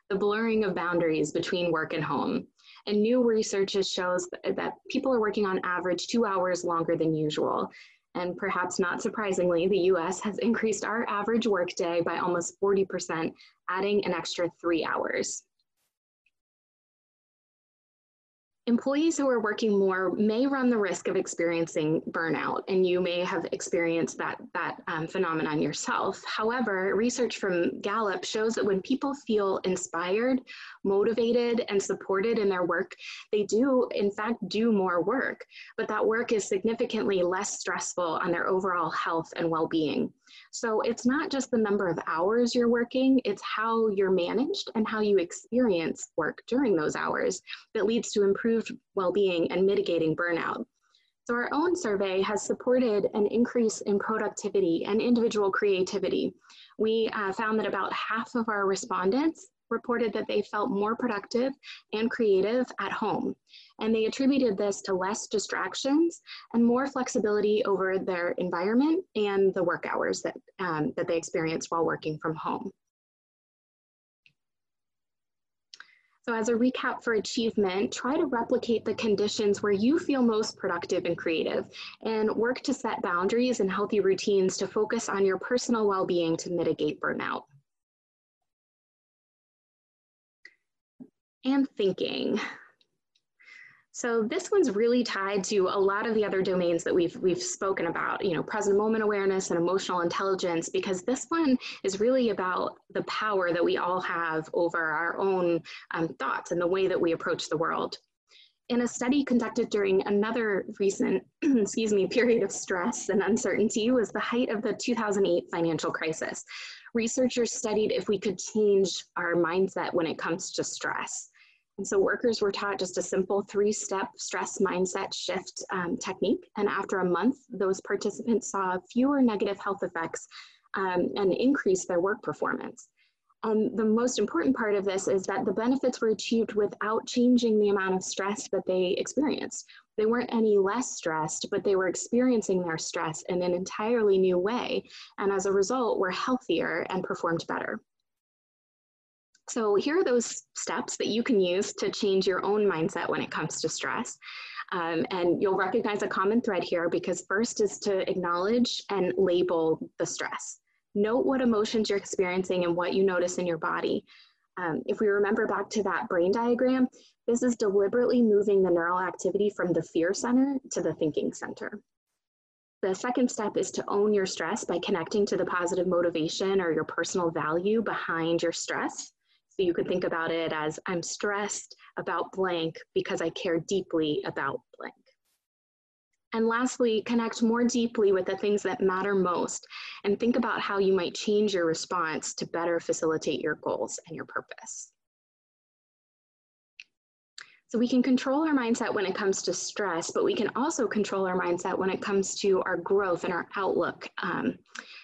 the blurring of boundaries between work and home. And new research shows that people are working on average two hours longer than usual. And perhaps not surprisingly, the US has increased our average workday by almost 40%, adding an extra three hours. Employees who are working more may run the risk of experiencing burnout, and you may have experienced that, that um, phenomenon yourself. However, research from Gallup shows that when people feel inspired, motivated, and supported in their work, they do, in fact, do more work, but that work is significantly less stressful on their overall health and well being. So it's not just the number of hours you're working, it's how you're managed and how you experience work during those hours that leads to improved well-being and mitigating burnout. So our own survey has supported an increase in productivity and individual creativity. We uh, found that about half of our respondents reported that they felt more productive and creative at home. And they attributed this to less distractions and more flexibility over their environment and the work hours that, um, that they experienced while working from home. So as a recap for achievement, try to replicate the conditions where you feel most productive and creative and work to set boundaries and healthy routines to focus on your personal well-being to mitigate burnout. And thinking. So this one's really tied to a lot of the other domains that we've we've spoken about, you know, present moment awareness and emotional intelligence, because this one is really about the power that we all have over our own um, thoughts and the way that we approach the world. In a study conducted during another recent, *clears throat* excuse me, period of stress and uncertainty was the height of the 2008 financial crisis. Researchers studied if we could change our mindset when it comes to stress. And so workers were taught just a simple three-step stress mindset shift um, technique. And after a month, those participants saw fewer negative health effects um, and increased their work performance. And the most important part of this is that the benefits were achieved without changing the amount of stress that they experienced. They weren't any less stressed, but they were experiencing their stress in an entirely new way. And as a result, were healthier and performed better. So here are those steps that you can use to change your own mindset when it comes to stress. Um, and you'll recognize a common thread here because first is to acknowledge and label the stress. Note what emotions you're experiencing and what you notice in your body. Um, if we remember back to that brain diagram, this is deliberately moving the neural activity from the fear center to the thinking center. The second step is to own your stress by connecting to the positive motivation or your personal value behind your stress. So you could think about it as I'm stressed about blank because I care deeply about blank. And lastly, connect more deeply with the things that matter most and think about how you might change your response to better facilitate your goals and your purpose. So we can control our mindset when it comes to stress, but we can also control our mindset when it comes to our growth and our outlook. Um,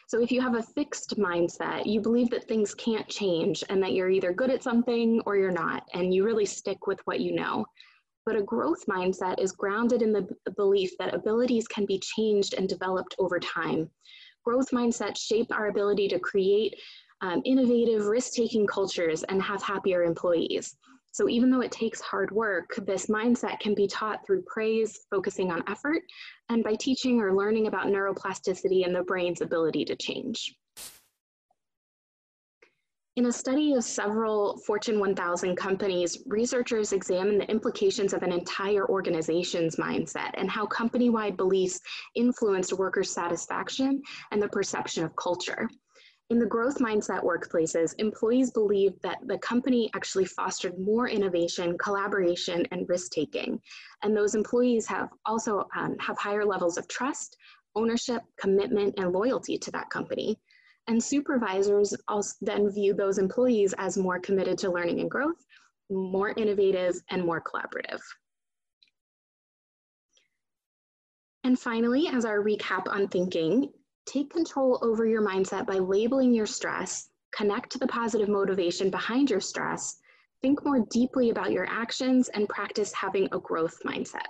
so if you have a fixed mindset, you believe that things can't change and that you're either good at something or you're not, and you really stick with what you know. But a growth mindset is grounded in the belief that abilities can be changed and developed over time. Growth mindsets shape our ability to create um, innovative, risk taking cultures and have happier employees. So even though it takes hard work, this mindset can be taught through praise, focusing on effort, and by teaching or learning about neuroplasticity and the brain's ability to change. In a study of several Fortune 1000 companies, researchers examined the implications of an entire organization's mindset and how company-wide beliefs influenced workers' satisfaction and the perception of culture. In the growth mindset workplaces, employees believe that the company actually fostered more innovation, collaboration, and risk taking. And those employees have also um, have higher levels of trust, ownership, commitment, and loyalty to that company. And supervisors also then view those employees as more committed to learning and growth, more innovative, and more collaborative. And finally, as our recap on thinking, Take control over your mindset by labeling your stress, connect to the positive motivation behind your stress, think more deeply about your actions, and practice having a growth mindset.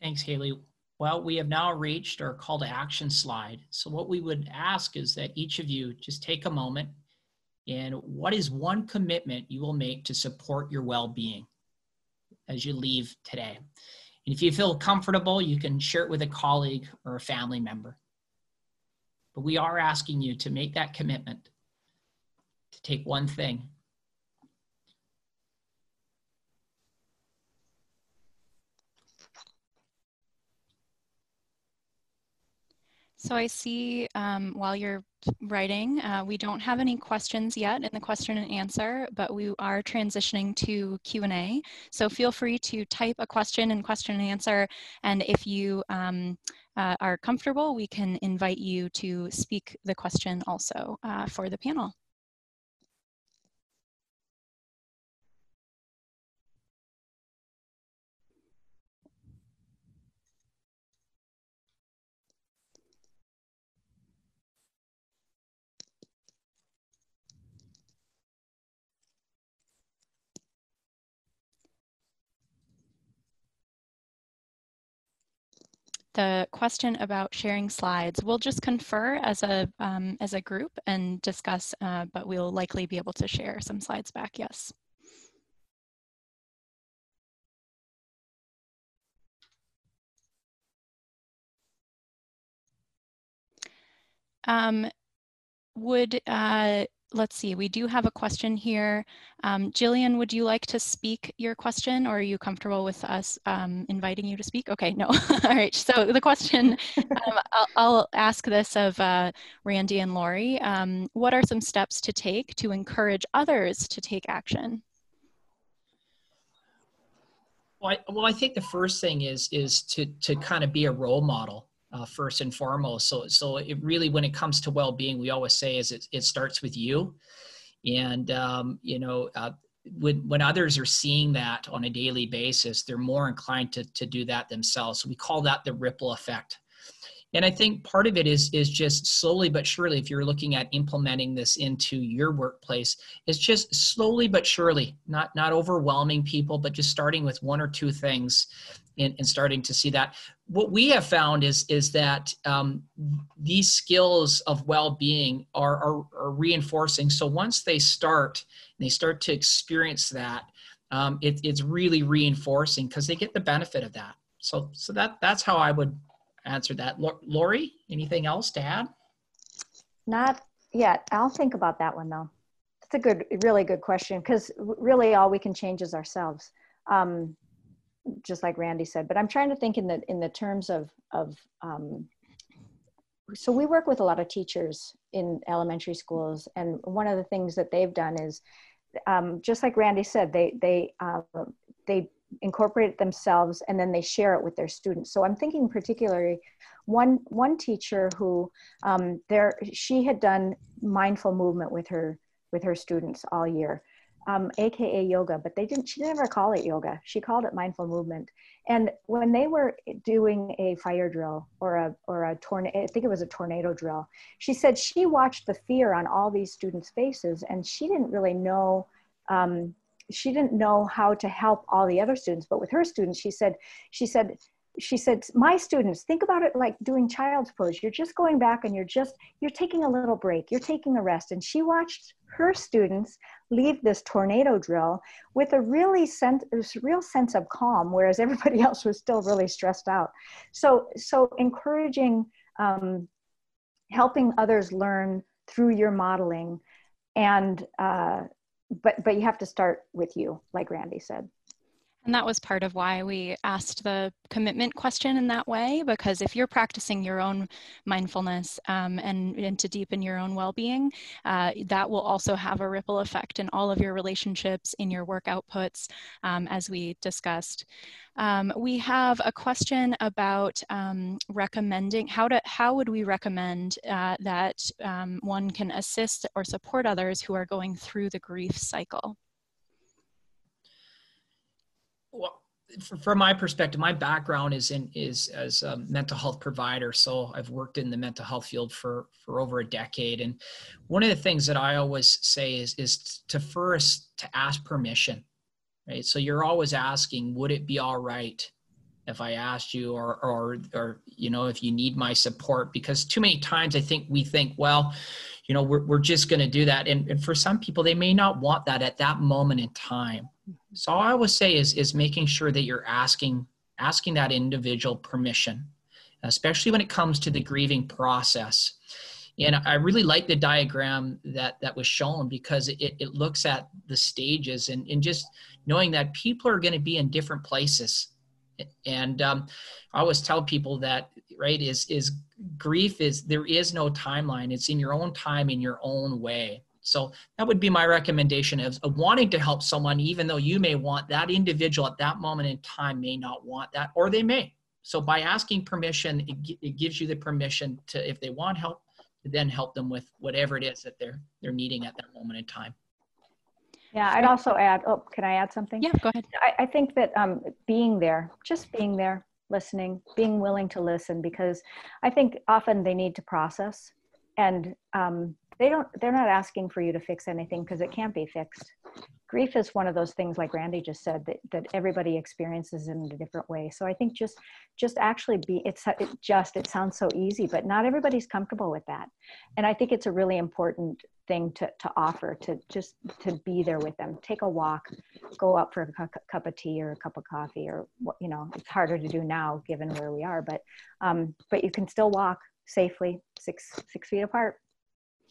Thanks, Haley. Well, we have now reached our call to action slide. So, what we would ask is that each of you just take a moment and what is one commitment you will make to support your well being as you leave today? And if you feel comfortable, you can share it with a colleague or a family member. But we are asking you to make that commitment to take one thing. So I see um, while you're writing. Uh, we don't have any questions yet in the question and answer, but we are transitioning to Q&A. So feel free to type a question in question and answer. And if you um, uh, are comfortable, we can invite you to speak the question also uh, for the panel. The question about sharing slides, we'll just confer as a, um, as a group and discuss, uh, but we'll likely be able to share some slides back, yes. Um, would, uh, let's see, we do have a question here. Um, Jillian, would you like to speak your question or are you comfortable with us um, inviting you to speak? Okay, no. *laughs* All right, so the question, um, *laughs* I'll, I'll, ask this of uh, Randy and Lori. Um, what are some steps to take to encourage others to take action? Well, I, well, I think the first thing is is to to kind of be a role model uh, first and foremost. So, so it really, when it comes to well-being, we always say is it, it starts with you. And, um, you know, uh, when, when others are seeing that on a daily basis, they're more inclined to, to do that themselves. So we call that the ripple effect. And I think part of it is is just slowly but surely, if you're looking at implementing this into your workplace, it's just slowly but surely, not not overwhelming people, but just starting with one or two things and, starting to see that. What we have found is is that um, these skills of well-being are, are, are reinforcing. So once they start, they start to experience that, um, it, it's really reinforcing because they get the benefit of that. So so that that's how I would answer that. Lori, anything else to add? Not yet. I'll think about that one though. It's a good, really good question because really all we can change is ourselves, um, just like Randy said. But I'm trying to think in the in the terms of of. Um, so we work with a lot of teachers in elementary schools, and one of the things that they've done is, um, just like Randy said, they they uh, they incorporate it themselves and then they share it with their students so i'm thinking particularly one one teacher who um, there she had done mindful movement with her with her students all year um, aka yoga but they didn't she never call it yoga. She called it mindful movement. And when they were doing a fire drill or a or a tornado i think it was a tornado drill she said she watched the fear on all these students faces and she didn't really know um, she didn't know how to help all the other students. But with her students she said she said she said my students think about it like doing child's pose. You're just going back and you're just you're taking a little break. You're taking a rest. And she watched her students leave this tornado drill with a really sense real sense of calm whereas everybody *laughs* else was still really stressed out. So so encouraging um, helping others learn through your modeling and uh, but but you have to start with you like randy said and that was part of why we asked the commitment question in that way, because if you're practicing your own mindfulness um, and, and to deepen your own well being, uh, that will also have a ripple effect in all of your relationships, in your work outputs, um, as we discussed. Um, we have a question about um, recommending how to how would we recommend uh, that um, one can assist or support others who are going through the grief cycle. Well, from my perspective, my background is in is as a mental health provider. So I've worked in the mental health field for for over a decade. And one of the things that I always say is is to first to ask permission, right? So you're always asking, would it be all right if I asked you, or or or you know, if you need my support? Because too many times I think we think, well, you know, we're we're just going to do that, and, and for some people they may not want that at that moment in time so all I would say is is making sure that you're asking asking that individual permission, especially when it comes to the grieving process. And I really like the diagram that that was shown because it, it looks at the stages and, and just knowing that people are going to be in different places. And um, I always tell people that right is is grief is there is no timeline. It's in your own time in your own way. So that would be my recommendation of, of, wanting to help someone, even though you may want that individual at that moment in time may not want that, or they may. So by asking permission, it, it gives you the permission to, if they want help, to then help them with whatever it is that they're they're needing at that moment in time. Yeah, I'd also add. Oh, can I add something? Yeah, go ahead. I, I think that um, being there, just being there, listening, being willing to listen, because I think often they need to process and um, they don't they're not asking for you to fix anything because it can't be fixed. Grief is one of those things like randy just said that, that everybody experiences in a different way. So i think just just actually be it's it just it sounds so easy but not everybody's comfortable with that. And i think it's a really important thing to, to offer to just to be there with them. Take a walk go out for a cu- cup of tea or a cup of coffee or you know it's harder to do now given where we are but um, but you can still walk safely six six feet apart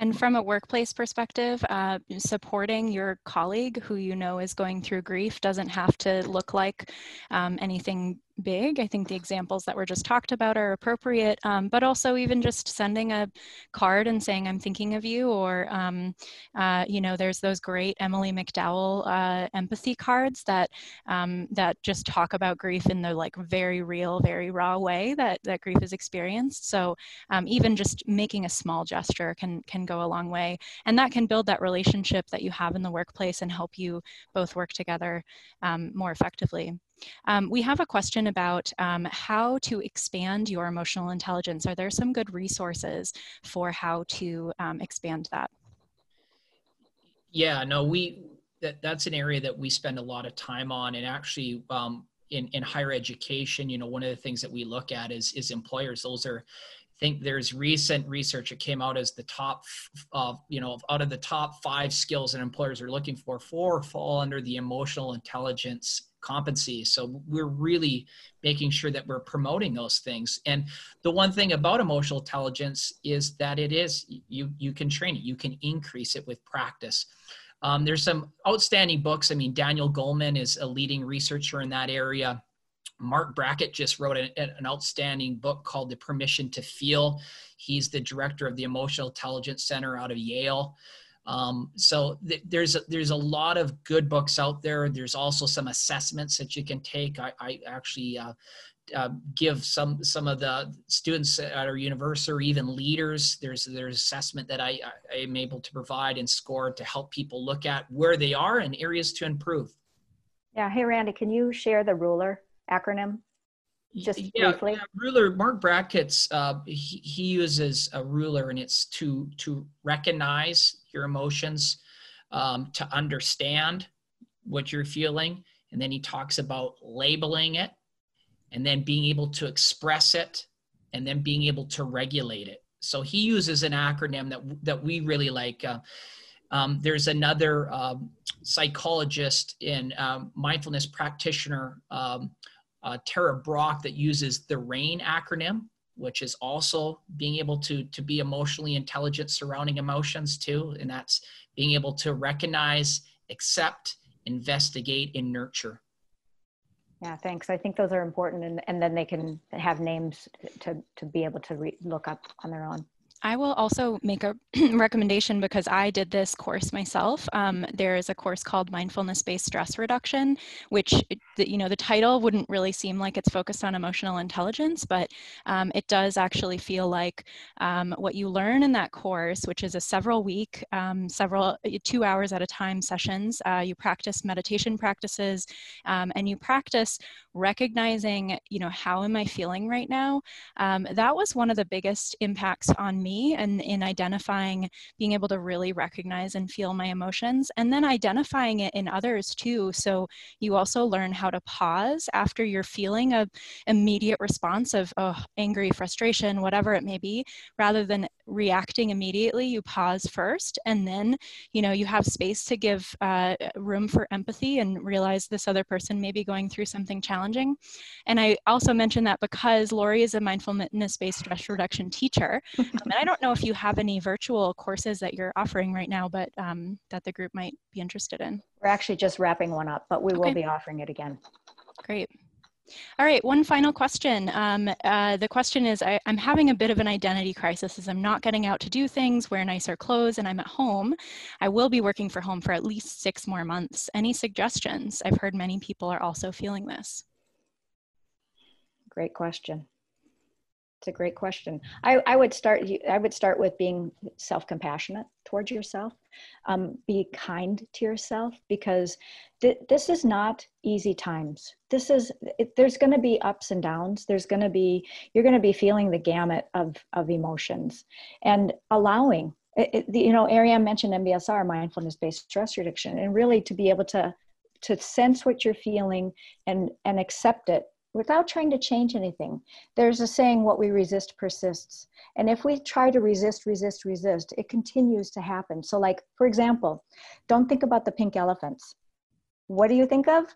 and from a workplace perspective, uh, supporting your colleague who you know is going through grief doesn't have to look like um, anything big. I think the examples that were just talked about are appropriate, um, but also even just sending a card and saying, I'm thinking of you, or, um, uh, you know, there's those great Emily McDowell uh, empathy cards that, um, that just talk about grief in the like very real, very raw way that, that grief is experienced. So um, even just making a small gesture can, can go a long way. And that can build that relationship that you have in the workplace and help you both work together um, more effectively. Um, we have a question about um, how to expand your emotional intelligence. Are there some good resources for how to um, expand that? Yeah, no, we that, that's an area that we spend a lot of time on, and actually, um, in in higher education, you know, one of the things that we look at is is employers. Those are think there's recent research that came out as the top, uh, you know, out of the top five skills that employers are looking for, four fall under the emotional intelligence competency. So we're really making sure that we're promoting those things. And the one thing about emotional intelligence is that it is you you can train it, you can increase it with practice. Um, there's some outstanding books. I mean, Daniel Goleman is a leading researcher in that area. Marc Brackett just wrote an, an, outstanding book called The Permission to Feel. He's the director of the Emotional Intelligence Center out of Yale. Um, so th- there's a, there's a lot of good books out there. There's also some assessments that you can take. I, I actually uh, uh, give some some of the students at our university or even leaders. There's there's assessment that I, I am able to provide and score to help people look at where they are and areas to improve. Yeah. Hey, Randy, can you share the ruler acronym? Just yeah, briefly. Yeah, ruler. Marc Brackett's uh, he, he uses a ruler, and it's to to recognize your emotions, um, to understand what you're feeling, and then he talks about labeling it, and then being able to express it, and then being able to regulate it. So he uses an acronym that that we really like. Uh, um, there's another um, psychologist and um, mindfulness practitioner, um, uh, Tara Brach, that uses the RAIN acronym, which is also being able to to be emotionally intelligent surrounding emotions too, and that's being able to recognize, accept, investigate, and nurture. Yeah, thanks. I think those are important, and, and then they can have names to, to be able to re- look up on their own. I will also make a *clears throat* recommendation because I did this course myself. Um, there is a course called Mindfulness-Based Stress Reduction, which the, you know the title wouldn't really seem like it's focused on emotional intelligence, but um, it does actually feel like um, what you learn in that course, which is a several-week, um, several two hours at a time sessions. Uh, you practice meditation practices, um, and you practice recognizing, you know, how am I feeling right now? Um, that was one of the biggest impacts on me and in identifying, being able to really recognize and feel my emotions and then identifying it in others too. So you also learn how to pause after you're feeling a immediate response of oh, angry, frustration, whatever it may be, rather than reacting immediately you pause first and then you know you have space to give uh, room for empathy and realize this other person may be going through something challenging. And i also mention that because lori is a mindfulness based stress reduction teacher *laughs* um, and i don't know if you have any virtual courses that you're offering right now but um, that the group might be interested in. We're actually just wrapping one up but we okay. will be offering it again. Great all right, one final question. Um, uh, the question is, I, am having a bit of an identity crisis as I'm not getting out to do things, wear nicer clothes, and I'm at home. I will be working for home for at least six more months. Any suggestions? I've heard many people are also feeling this. Great question. It's a great question. I, I would start. I would start with being self-compassionate towards yourself. Um, be kind to yourself because th- this is not easy times. This is. It, there's going to be ups and downs. There's going to be. You're going to be feeling the gamut of of emotions, and allowing it, it, you know, Ariane mentioned MBSR, mindfulness-based stress reduction, and really to be able to to sense what you're feeling and and accept it without trying to change anything. There's a saying, what we resist persists. And if we try to resist, resist, resist, it continues to happen. So, like, for example, don't think about the pink elephants. What do you think of?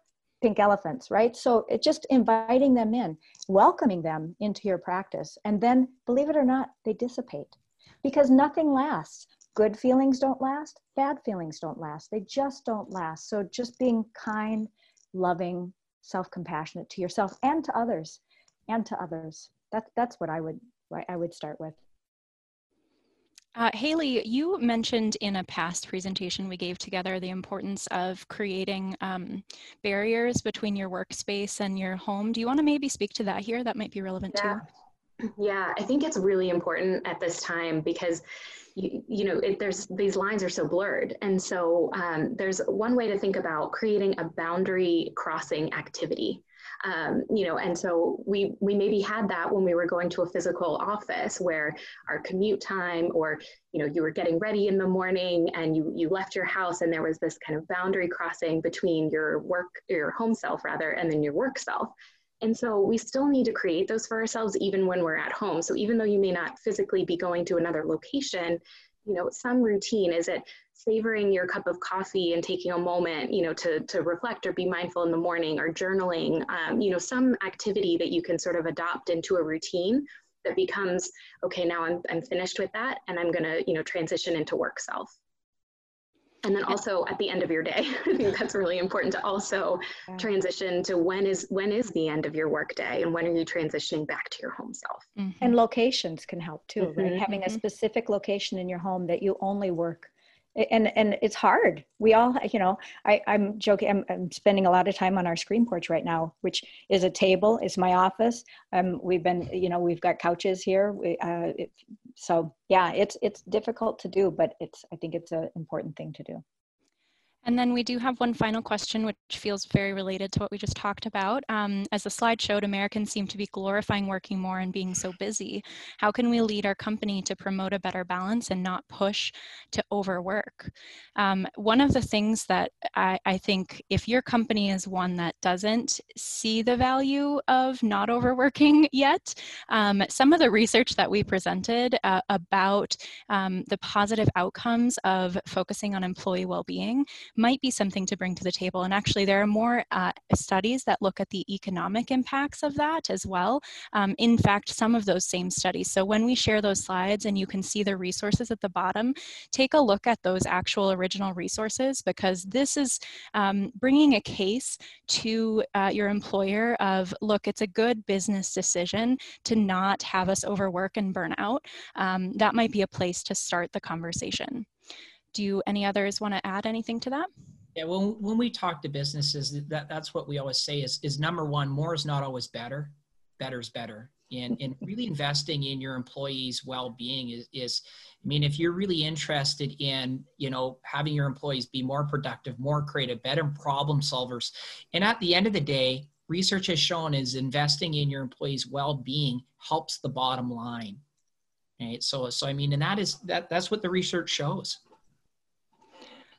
Pink elephants, right? So, it just inviting them in, welcoming them into your practice. And then, believe it or not, they dissipate because nothing lasts. Good feelings don't last, bad feelings don't last. They just don't last. So, just being kind, loving, self-compassionate to yourself and to others and to others that, that's what i would i would start with uh, Haley, you mentioned in a past presentation we gave together the importance of creating um, barriers between your workspace and your home. Do you want to maybe speak to that here? That might be relevant yeah. too. Yeah, I think it's really important at this time because you, you know, it, there's these lines are so blurred. And so um, there's one way to think about creating a boundary crossing activity. Um, you know, and so we we maybe had that when we were going to a physical office where our commute time, or you know, you were getting ready in the morning and you you left your house and there was this kind of boundary crossing between your work, your home self rather, and then your work self. And so we still need to create those for ourselves even when we're at home. So even though you may not physically be going to another location, you know, some routine, is it savoring your cup of coffee and taking a moment, you know, to, to reflect or be mindful in the morning or journaling, um, you know, some activity that you can sort of adopt into a routine that becomes, okay, now I'm, I'm finished with that and I'm going to, you know, transition into work self and then also at the end of your day *laughs* i think that's really important to also transition to when is when is the end of your work day and when are you transitioning back to your home self mm-hmm. and locations can help too mm-hmm. right having a mm-hmm. specific location in your home that you only work and and it's hard. We all you know i i'm joking I'm, I'm, spending a lot of time on our screen porch right now which is a table it's my office. Um we've been you know we've got couches here we, uh, it, so yeah it's it's difficult to do but it's i think it's an important thing to do and then we do have one final question, which feels very related to what we just talked about. Um, as the slide showed, Americans seem to be glorifying working more and being so busy. How can we lead our company to promote a better balance and not push to overwork? Um, one of the things that I, I, think if your company is one that doesn't see the value of not overworking *laughs* yet, um, some of the research that we presented uh, about um, the positive outcomes of focusing on employee well-being might be something to bring to the table. And actually, there are more uh, studies that look at the economic impacts of that as well. Um, in fact, some of those same studies. So when we share those slides and you can see the resources at the bottom, take a look at those actual original resources because this is um, bringing a case to uh, your employer of, look, it's a good business decision to not have us overwork and burn out. Um, that might be a place to start the conversation do any others want to add anything to that? Yeah, when, when we talk to businesses, that, that's what we always say is, is number one, more is not always better. Better is better. And, and really investing in your employees' well-being is, is, I mean, if you're really interested in, you know, having your employees be more productive, more creative, better problem solvers, and at the end of the day, research has shown is investing in your employees' well-being helps the bottom line. Right. So, so I mean, and that is that that's what the research shows.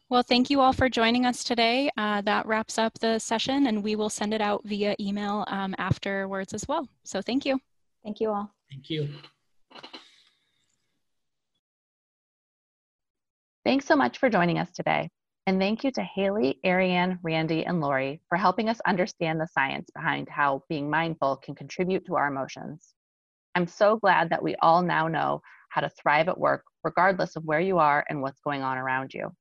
Well, thank you all for joining us today. Uh, that wraps up the session and we will send it out via email um, afterwards as well. So thank you. Thank you all. Thank you. Thanks so much for joining us today. And thank you to Haley, Ariane, Randy, and Lori for helping us understand the science behind how being mindful can contribute to our emotions. I'm so glad that we all now know how to thrive at work, regardless of where you are and what's going on around you.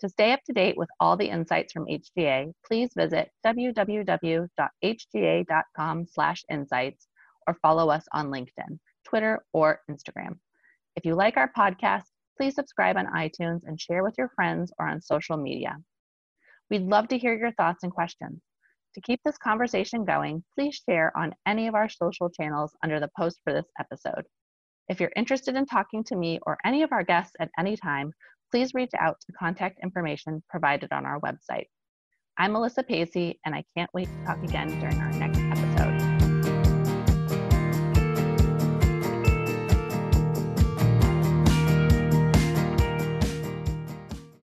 To stay up to date with all the insights from HGA, please visit www.hga.com/insights or follow us on LinkedIn, Twitter, or Instagram. If you like our podcast, please subscribe on iTunes and share with your friends or on social media. We'd love to hear your thoughts and questions. To keep this conversation going, please share on any of our social channels under the post for this episode. If you're interested in talking to me or any of our guests at any time, please reach out to the contact information provided on our website. I'm Melissa Pacey, and I can't wait to talk again during our next episode.